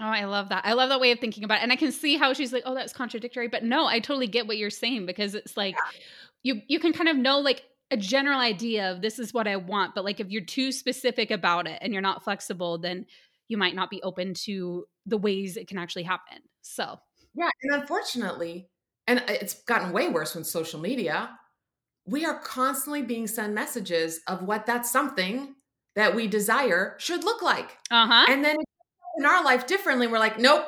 Oh, I love that. I love that way of thinking about it. And I can see how she's like, "Oh, that's contradictory." But no, I totally get what you're saying because it's like yeah. you you can kind of know like a general idea of this is what I want, but like if you're too specific about it and you're not flexible, then you might not be open to the ways it can actually happen. So, yeah, and unfortunately, and it's gotten way worse with social media, we are constantly being sent messages of what that something that we desire should look like. Uh-huh. And then in our life differently, we're like, nope.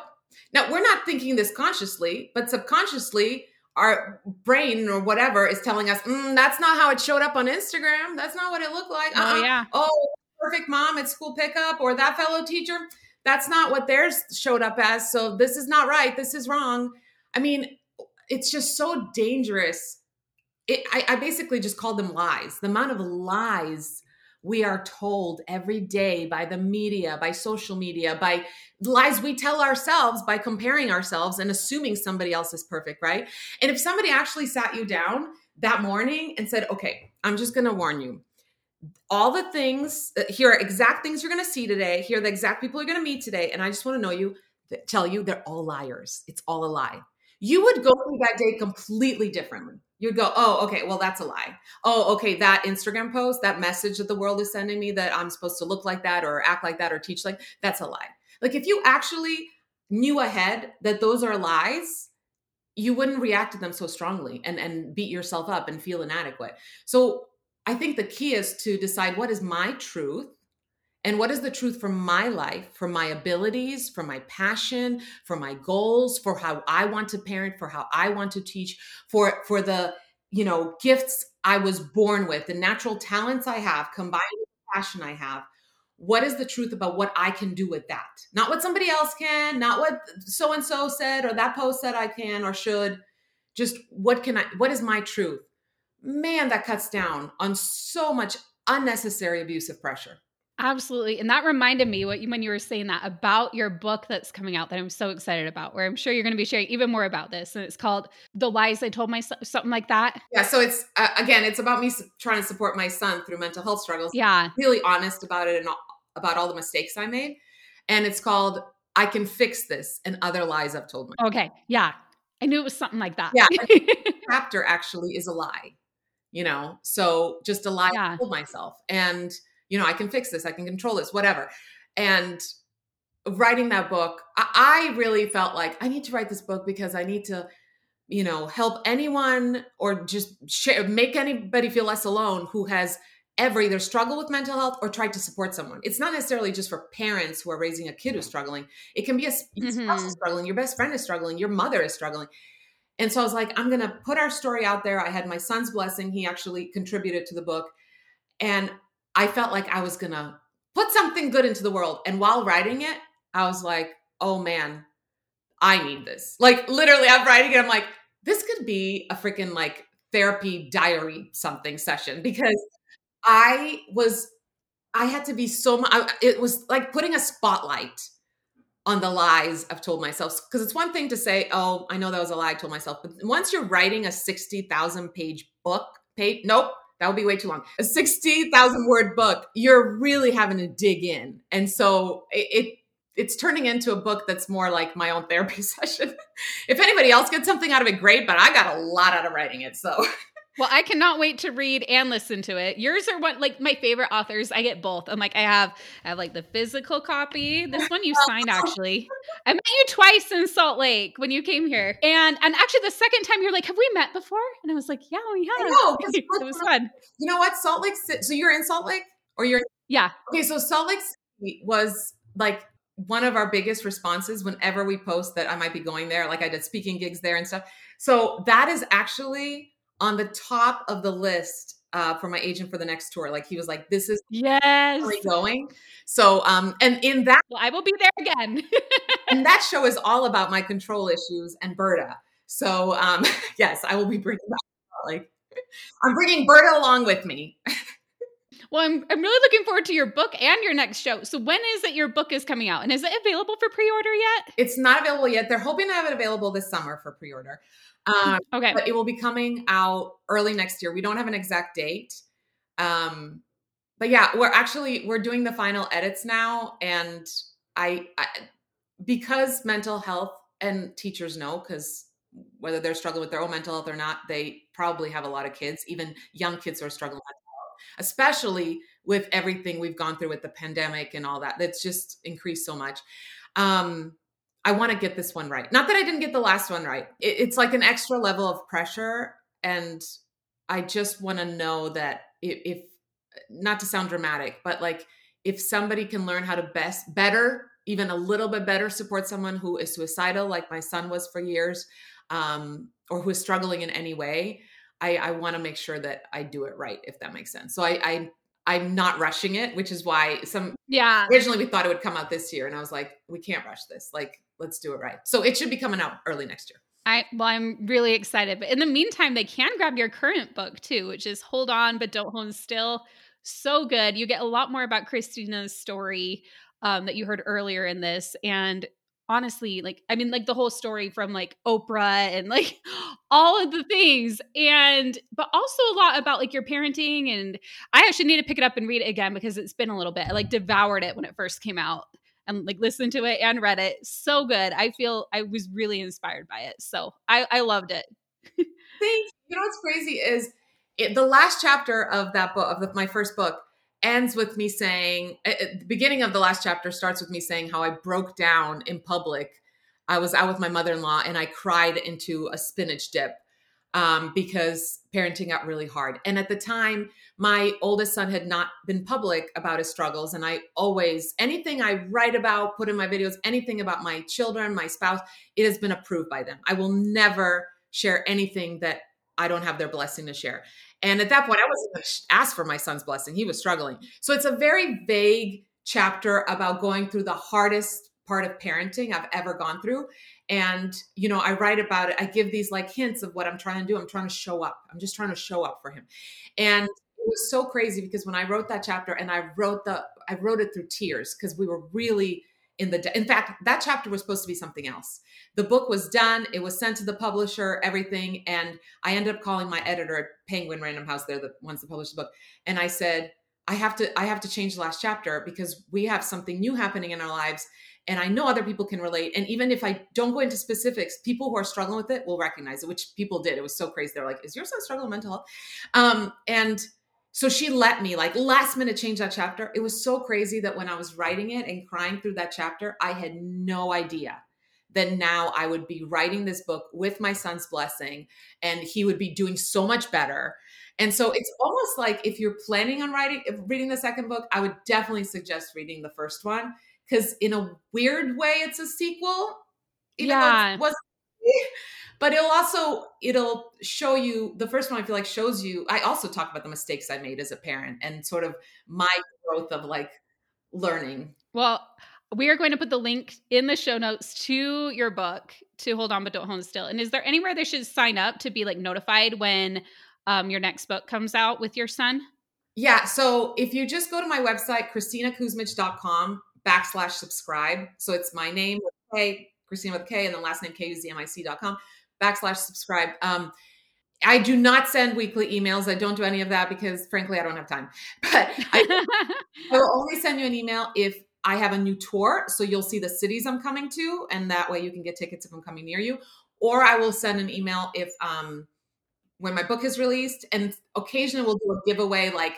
Now, we're not thinking this consciously, but subconsciously, our brain or whatever is telling us mm, that's not how it showed up on Instagram. That's not what it looked like. Uh-uh. Oh yeah. Oh, perfect mom at school pickup or that fellow teacher. That's not what theirs showed up as. So this is not right. This is wrong. I mean, it's just so dangerous. It, I, I basically just called them lies. The amount of lies we are told every day by the media, by social media, by lies we tell ourselves by comparing ourselves and assuming somebody else is perfect, right? And if somebody actually sat you down that morning and said, okay, I'm just going to warn you. All the things, uh, here are exact things you're going to see today. Here are the exact people you're going to meet today. And I just want to know you, tell you they're all liars. It's all a lie. You would go through that day completely differently you'd go, oh, okay, well, that's a lie. Oh, okay, that Instagram post, that message that the world is sending me that I'm supposed to look like that or act like that or teach like that's a lie. Like if you actually knew ahead that those are lies, you wouldn't react to them so strongly and and beat yourself up and feel inadequate. So I think the key is to decide what is my truth and what is the truth for my life, for my abilities, for my passion, for my goals, for how I want to parent, for how I want to teach, for for the you know gifts I was born with, the natural talents I have combined with the passion I have. What is the truth about what I can do with that? Not what somebody else can, not what so and so said or that post said I can or should. Just what can I what is my truth? Man, that cuts down on so much unnecessary abusive pressure. Absolutely. And that reminded me what you when you were saying that about your book that's coming out that I'm so excited about, where I'm sure you're going to be sharing even more about this. And it's called The Lies I Told Myself, something like that. Yeah. So it's, uh, again, it's about me trying to support my son through mental health struggles. Yeah. Really honest about it and all, about all the mistakes I made. And it's called I Can Fix This and Other Lies I've Told Myself. Okay. Yeah. I knew it was something like that. Yeah. chapter actually is a lie, you know? So just a lie yeah. I told myself. And, you know, I can fix this, I can control this, whatever. And writing that book, I really felt like I need to write this book because I need to, you know, help anyone or just share, make anybody feel less alone who has ever either struggled with mental health or tried to support someone. It's not necessarily just for parents who are raising a kid who's struggling. It can be a mm-hmm. spouse is struggling, your best friend is struggling, your mother is struggling. And so I was like, I'm going to put our story out there. I had my son's blessing. He actually contributed to the book. And I felt like I was going to put something good into the world. And while writing it, I was like, oh man, I need this. Like literally, I'm writing it. I'm like, this could be a freaking like therapy diary something session because I was, I had to be so much, it was like putting a spotlight on the lies I've told myself. Because it's one thing to say, oh, I know that was a lie I told myself. But once you're writing a 60,000 page book, page, nope, that would be way too long. A 60,000 word book, you're really having to dig in. And so it, it it's turning into a book that's more like my own therapy session. if anybody else gets something out of it, great, but I got a lot out of writing it. So Well, I cannot wait to read and listen to it. Yours are one like my favorite authors. I get both. I'm like I have I have like the physical copy. This one you signed actually. I met you twice in Salt Lake when you came here. And and actually the second time you're like, "Have we met before?" And I was like, "Yeah, we have." know, it was fun. You know what? Salt Lake so you're in Salt Lake or you're Yeah. Okay, so Salt Lake City was like one of our biggest responses whenever we post that I might be going there. Like I did speaking gigs there and stuff. So that is actually on the top of the list uh, for my agent for the next tour. Like he was like, "This is yes going." So, um, and in that, well, I will be there again. and that show is all about my control issues and Berta. So, um, yes, I will be bringing that. Like, I'm bringing Berta along with me. Well, I'm, I'm really looking forward to your book and your next show. So when is it your book is coming out? And is it available for pre-order yet? It's not available yet. They're hoping to have it available this summer for pre-order. Um, okay. But it will be coming out early next year. We don't have an exact date. Um, but yeah, we're actually we're doing the final edits now, and I, I because mental health and teachers know because whether they're struggling with their own mental health or not, they probably have a lot of kids, even young kids who are struggling especially with everything we've gone through with the pandemic and all that. That's just increased so much. Um, I want to get this one right. Not that I didn't get the last one right. It, it's like an extra level of pressure. And I just want to know that if, if, not to sound dramatic, but like if somebody can learn how to best, better, even a little bit better support someone who is suicidal, like my son was for years, um, or who is struggling in any way, I, I want to make sure that I do it right, if that makes sense. So I, I I'm not rushing it, which is why some yeah. Originally we thought it would come out this year, and I was like, we can't rush this. Like, let's do it right. So it should be coming out early next year. I well, I'm really excited. But in the meantime, they can grab your current book too, which is Hold On But Don't Hold Still. So good. You get a lot more about Kristina's story um, that you heard earlier in this, and honestly like i mean like the whole story from like oprah and like all of the things and but also a lot about like your parenting and i actually need to pick it up and read it again because it's been a little bit i like devoured it when it first came out and like listened to it and read it so good. I feel i was really inspired by it so i i loved it. Thanks you. Know what's crazy is it, the last chapter of that book of the, my first book ends with me saying at the beginning of the last chapter starts with me saying how I broke down in public. I was out with my mother-in-law and I cried into a spinach dip um, because parenting got really hard. And at the time, my oldest son had not been public about his struggles. And I always, anything I write about, put in my videos, anything about my children, my spouse, it has been approved by them. I will never share anything that I don't have their blessing to share. And at that point, I wasn't asked for my son's blessing. He was struggling. So it's a very vague chapter about going through the hardest part of parenting I've ever gone through. And, you know, I write about it. I give these like hints of what I'm trying to do. I'm trying to show up. I'm just trying to show up for him. And it was so crazy because when I wrote that chapter and I wrote the, I wrote it through tears because we were really in the, in fact, that chapter was supposed to be something else. The book was done. It was sent to the publisher, everything. And I ended up calling my editor at Penguin Random House. They're the ones that published the book. And I said, I have to, I have to change the last chapter because we have something new happening in our lives and I know other people can relate. And even if I don't go into specifics, people who are struggling with it will recognize it, which people did. It was so crazy. They're like, "Is your son struggling with mental health?" Um, and so she let me like last minute change that chapter. It was so crazy that when I was writing it and crying through that chapter, I had no idea that now I would be writing this book with my son's blessing, and he would be doing so much better. And so it's almost like if you're planning on writing reading the second book, I would definitely suggest reading the first one because in a weird way it's a sequel even yeah. though it was but it'll also it'll show you the first one i feel like shows you i also talk about the mistakes i made as a parent and sort of my growth of like learning. Well we are going to put the link in the show notes to your book to hold on but don't hold still. And is there anywhere they should sign up to be like notified when um, your next book comes out with your son? Yeah so if you just go to my website kristinakuzmic.com backslash subscribe. So it's my name K, Kristina with K, and then last name K-U-Z-M-I-C.com backslash subscribe. Um, I do not send weekly emails. I don't do any of that because frankly, I don't have time. But I, I will only send you an email if I have a new tour. So you'll see the cities I'm coming to, and that way you can get tickets if I'm coming near you. Or I will send an email if um when my book is released. And occasionally we'll do a giveaway like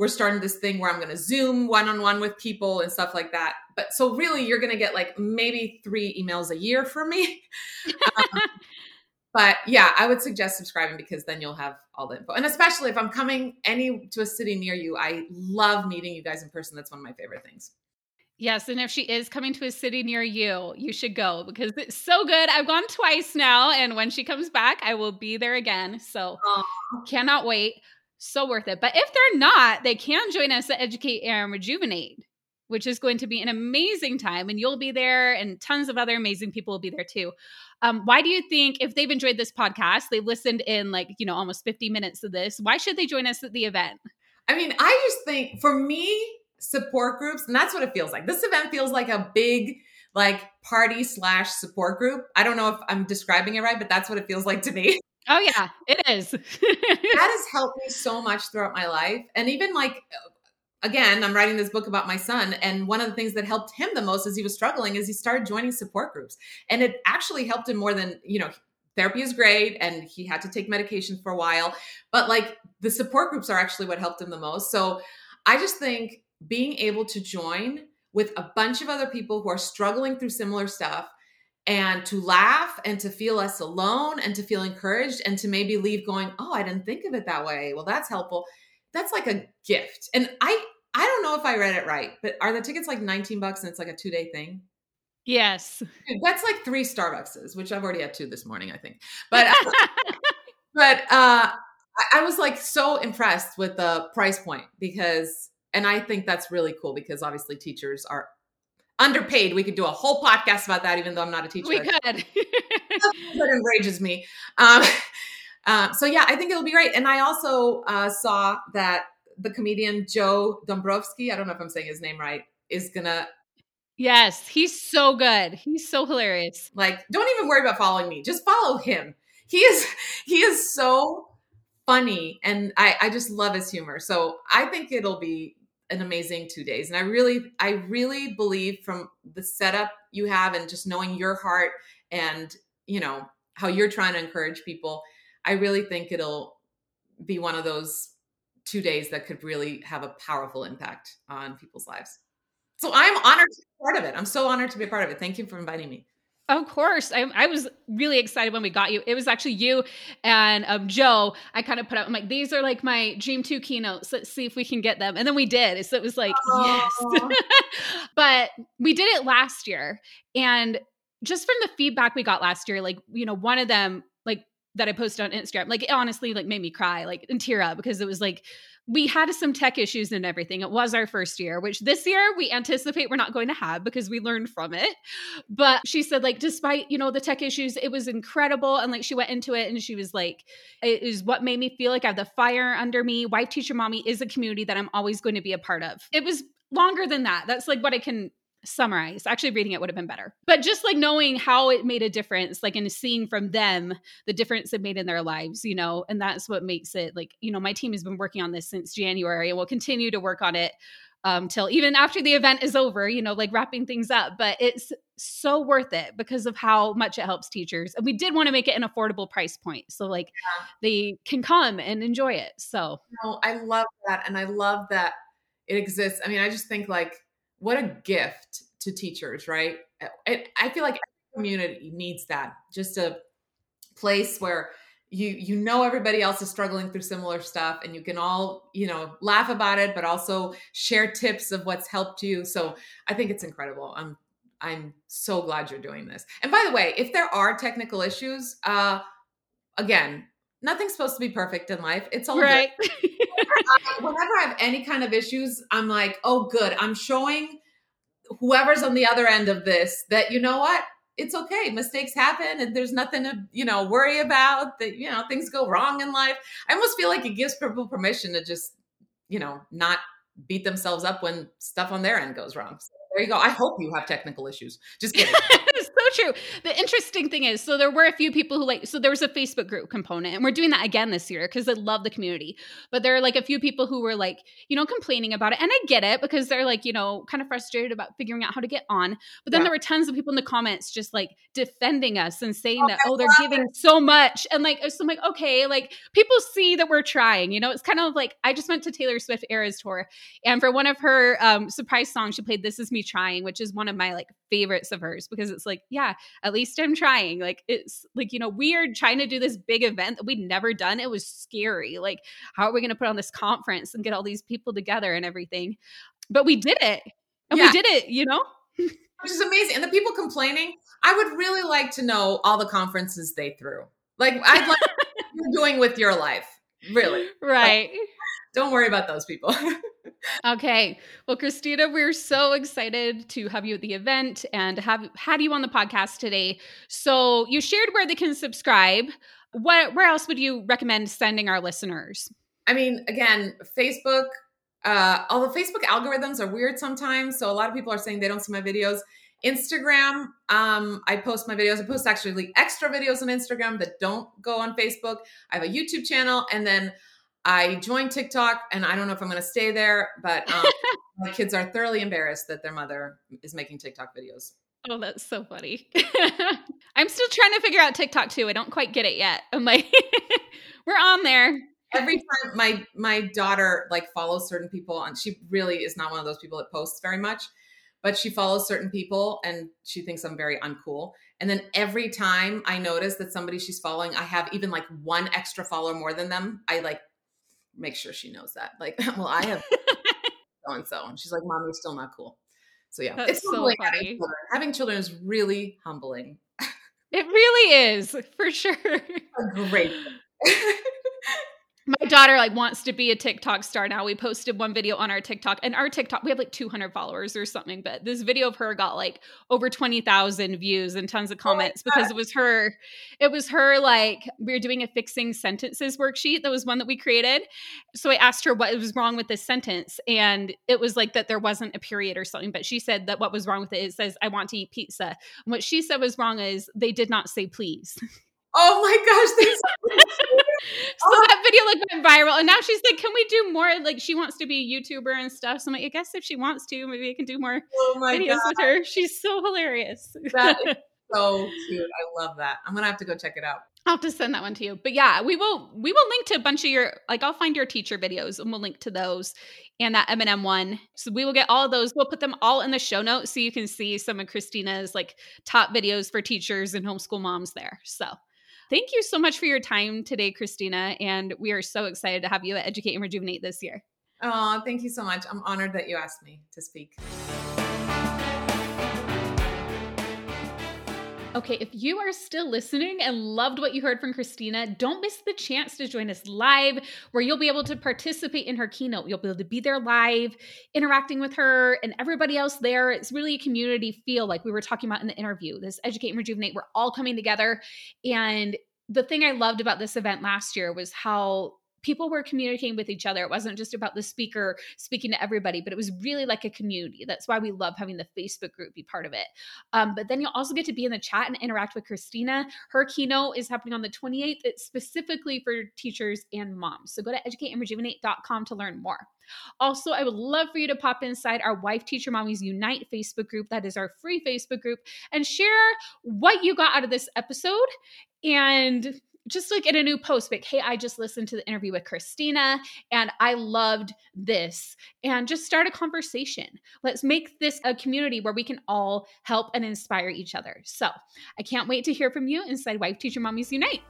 we're starting this thing where I'm going to Zoom one on one with people and stuff like that. But so really, you're going to get like maybe three emails a year from me. um, but yeah, I would suggest subscribing because then you'll have all the info. And especially if I'm coming any to a city near you, I love meeting you guys in person. That's one of my favorite things. Yes, and if she is coming to a city near you, you should go because it's so good. I've gone twice now, and when she comes back, I will be there again. So cannot wait so worth it. But if they're not, they can join us at Educate and Rejuvenate, which is going to be an amazing time. And you'll be there, and tons of other amazing people will be there too. Um, why do you think, if they've enjoyed this podcast, they've listened in like, you know, almost 50 minutes of this, why should they join us at the event? I mean, I just think for me, support groups, and that's what it feels like. This event feels like a big, like party slash support group. I don't know if I'm describing it right, but that's what it feels like to me. Oh yeah, it is. that has helped me so much throughout my life. And even like again, I'm writing this book about my son and one of the things that helped him the most as he was struggling is he started joining support groups. And it actually helped him more than, you know, therapy is great and he had to take medication for a while, but like the support groups are actually what helped him the most. So I just think being able to join with a bunch of other people who are struggling through similar stuff and to laugh and to feel less alone and to feel encouraged and to maybe leave going, "Oh, I didn't think of it that way." Well, that's helpful. That's like a gift. And I I don't know if I read it right, but are the tickets like 19 bucks and it's like a 2-day thing? Yes. That's like 3 Starbuckses, which I've already had two this morning, I think. But but uh I was like so impressed with the price point because and I think that's really cool because obviously teachers are underpaid. We could do a whole podcast about that, even though I'm not a teacher. We could. that enrages me. Um, uh, so yeah, I think it'll be great. And I also uh, saw that the comedian Joe Dombrowski, I don't know if I'm saying his name right, is gonna. Yes, he's so good. He's so hilarious. Like, don't even worry about following me. Just follow him. He is he is so funny, and I I just love his humor. So I think it'll be an amazing two days. And I really, I really believe from the setup you have and just knowing your heart and, you know, how you're trying to encourage people, I really think it'll be one of those two days that could really have a powerful impact on people's lives. So I'm honored to be part of it. I'm so honored to be a part of it. Thank you for inviting me. Of course. I, I, was really excited when we got you. It was actually you and um, Joe. I kind of put up, I'm like, these are like my Dream 2 keynotes. Let's see if we can get them. And then we did. So it was like, yes. but we did it last year. And just from the feedback we got last year, like, you know, one of them, like, that I posted on Instagram, like, it honestly, like, made me cry, like, and tear up because it was like, we had some tech issues and everything. It was our first year, which this year we anticipate we're not going to have because we learned from it. But she said, like, despite, you know, the tech issues, it was incredible. And like, she went into it and she was like, it is what made me feel like I have the fire under me. Wife Teacher Mommy is a community that I'm always going to be a part of. It was longer than that. That's like what I can summarize. Actually, reading it would have been better. But just like knowing how it made a difference, like and seeing from them the difference it made in their lives, you know, and that's what makes it like, you know, my team has been working on this since January and will continue to work on it um till even after the event is over, you know, like wrapping things up. But it's so worth it because of how much it helps teachers. And we did want to make it an affordable price point. So like yeah. they can come and enjoy it. So no, I love that. And I love that it exists. I mean, I just think like what a gift to teachers, right? I, I feel like community needs that. Just a place where you you know everybody else is struggling through similar stuff and you can all you know laugh about it but also share tips of what's helped you so i think it's incredible i'm i'm so glad you're doing this and by the way if there are technical issues uh again nothing's supposed to be perfect in life it's all right whenever I have any kind of issues, I'm like, oh, good. I'm showing whoever's on the other end of this that, you know what? It's okay. Mistakes happen and there's nothing to, you know, worry about that, you know, things go wrong in life. I almost feel like it gives people permission to just, you know, not beat themselves up when stuff on their end goes wrong. So there you go. I hope you have technical issues. Just kidding. so true. The interesting thing is, so there were a few people who like, so there was a Facebook group component, and we're doing that again this year because I love the community. But there are like a few people who were like, you know, complaining about it, and I get it because they're like, you know, kind of frustrated about figuring out how to get on. But then yeah. there were tons of people in the comments just like defending us and saying oh, that, oh, they're giving it. so much, and like, so I'm like, okay, like people see that we're trying. You know, it's kind of like I just went to Taylor Swift Eras tour, and for one of her um, surprise songs, she played "This Is Me Trying," which is one of my like favorites of hers because it's like, yeah, at least I'm trying. Like it's like, you know, we are trying to do this big event that we'd never done. It was scary. Like, how are we going to put on this conference and get all these people together and everything? But we did it. And yeah. we did it, you know? Which is amazing. And the people complaining, I would really like to know all the conferences they threw. Like I'd like you're doing with your life. Really. Right. Like, don't worry about those people. okay. Well, Kristina, we're so excited to have you at the event and have had you on the podcast today. So you shared where they can subscribe. What where else would you recommend sending our listeners? I mean, again, Facebook, uh, all the Facebook algorithms are weird sometimes. So a lot of people are saying they don't see my videos. Instagram, um, I post my videos. I post actually extra videos on Instagram that don't go on Facebook. I have a YouTube channel, and then I joined TikTok and I don't know if I'm going to stay there, but um, my kids are thoroughly embarrassed that their mother is making TikTok videos. Oh, that's so funny. I'm still trying to figure out TikTok too. I don't quite get it yet. I'm like, we're on there. Every time my my daughter like follows certain people, and she really is not one of those people that posts very much, but she follows certain people and she thinks I'm very uncool. And then every time I notice that somebody she's following, I have even like one extra follower more than them, I like make sure she knows that. Like, well, I have so and so. And she's like, Mom, you're still not cool. So yeah, That's it's humbling. So having, children. having children is really humbling. It really is, for sure. A great. my daughter like wants to be a TikTok star now. We posted one video on our TikTok and our TikTok, we have like 200 followers or something, but this video of her got like over 20,000 views and tons of oh comments oh because it was her, it was her like, we were doing a fixing sentences worksheet. That was one that we created. So I asked her what was wrong with this sentence. And it was like that there wasn't a period or something, but she said that what was wrong with it, it says, I want to eat pizza. And what she said was wrong is they did not say please. Oh my gosh, oh. that video like went viral, and now she's like, "Can we do more?" Like she wants to be a YouTuber and stuff. So I'm like, I guess if she wants to, maybe I can do more oh videos God. with her. She's so hilarious. That is so cute. I love that. I'm gonna have to go check it out. I'll have to send that one to you. But yeah, we will we will link to a bunch of your like I'll find your teacher videos and we'll link to those and that Eminem one. So we will get all of those. We'll put them all in the show notes so you can see some of Kristina's like top videos for teachers and homeschool moms there. So thank you so much for your time today, Kristina. And we are so excited to have you at Educate and Rejuvenate this year. Oh, thank you so much. I'm honored that you asked me to speak. Okay, if you are still listening and loved what you heard from Kristina, don't miss the chance to join us live where you'll be able to participate in her keynote. You'll be able to be there live, interacting with her and everybody else there. It's really a community feel like we were talking about in the interview. This Educate and Rejuvenate, we're all coming together. And the thing I loved about this event last year was how people were communicating with each other. It wasn't just about the speaker speaking to everybody, but it was really like a community. That's why we love having the Facebook group be part of it. Um, but then you'll also get to be in the chat and interact with Kristina. Her keynote is happening on the 28th. It's specifically for teachers and moms. So go to educateandrejuvenate.com to learn more. Also, I would love for you to pop inside our Wife Teacher Mommies Unite Facebook group. That is our free Facebook group and share what you got out of this episode and just like in a new post, like, hey, I just listened to the interview with Kristina and I loved this. And just start a conversation. Let's make this a community where we can all help and inspire each other. So I can't wait to hear from you inside Wife Teacher Mommies Unite.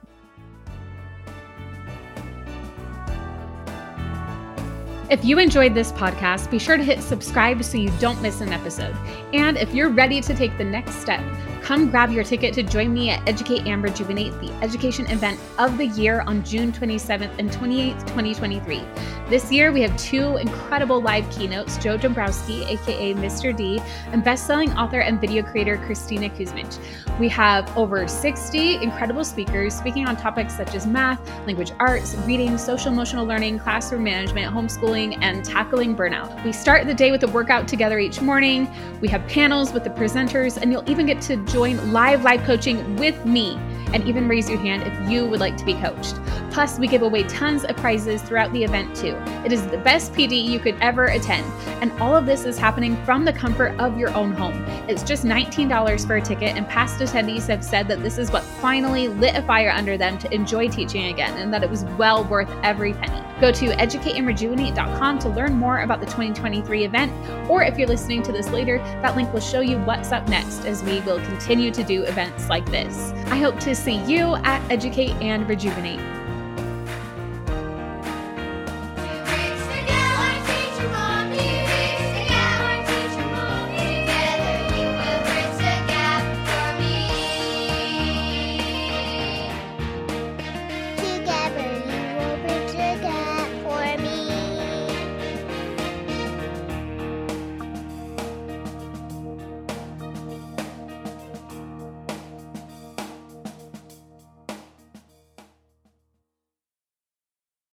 If you enjoyed this podcast, be sure to hit subscribe so you don't miss an episode. And if you're ready to take the next step, come grab your ticket to join me at Educate and Rejuvenate, the education event of the year on June 27th and 28th, 2023. This year, we have two incredible live keynotes Joe Dombrowski, aka Mr. D, and best-selling author and video creator Kristina Kuzmic. We have over 60 incredible speakers speaking on topics such as math, language arts, reading, social emotional learning, classroom management, homeschooling, and tackling burnout. We start the day with a workout together each morning. We have panels with the presenters, and you'll even get to join live live coaching with me and even raise your hand if you would like to be coached. Plus, we give away tons of prizes throughout the event too. It is the best PD you could ever attend, and all of this is happening from the comfort of your own home. It's just $19 for a ticket, and past attendees have said that this is what finally lit a fire under them to enjoy teaching again, and that it was well worth every penny. Go to educateandrejuvenate.com to learn more about the 2023 event, or if you're listening to this later, that link will show you what's up next as we will continue to do events like this. I hope to see you at Educate and Rejuvenate.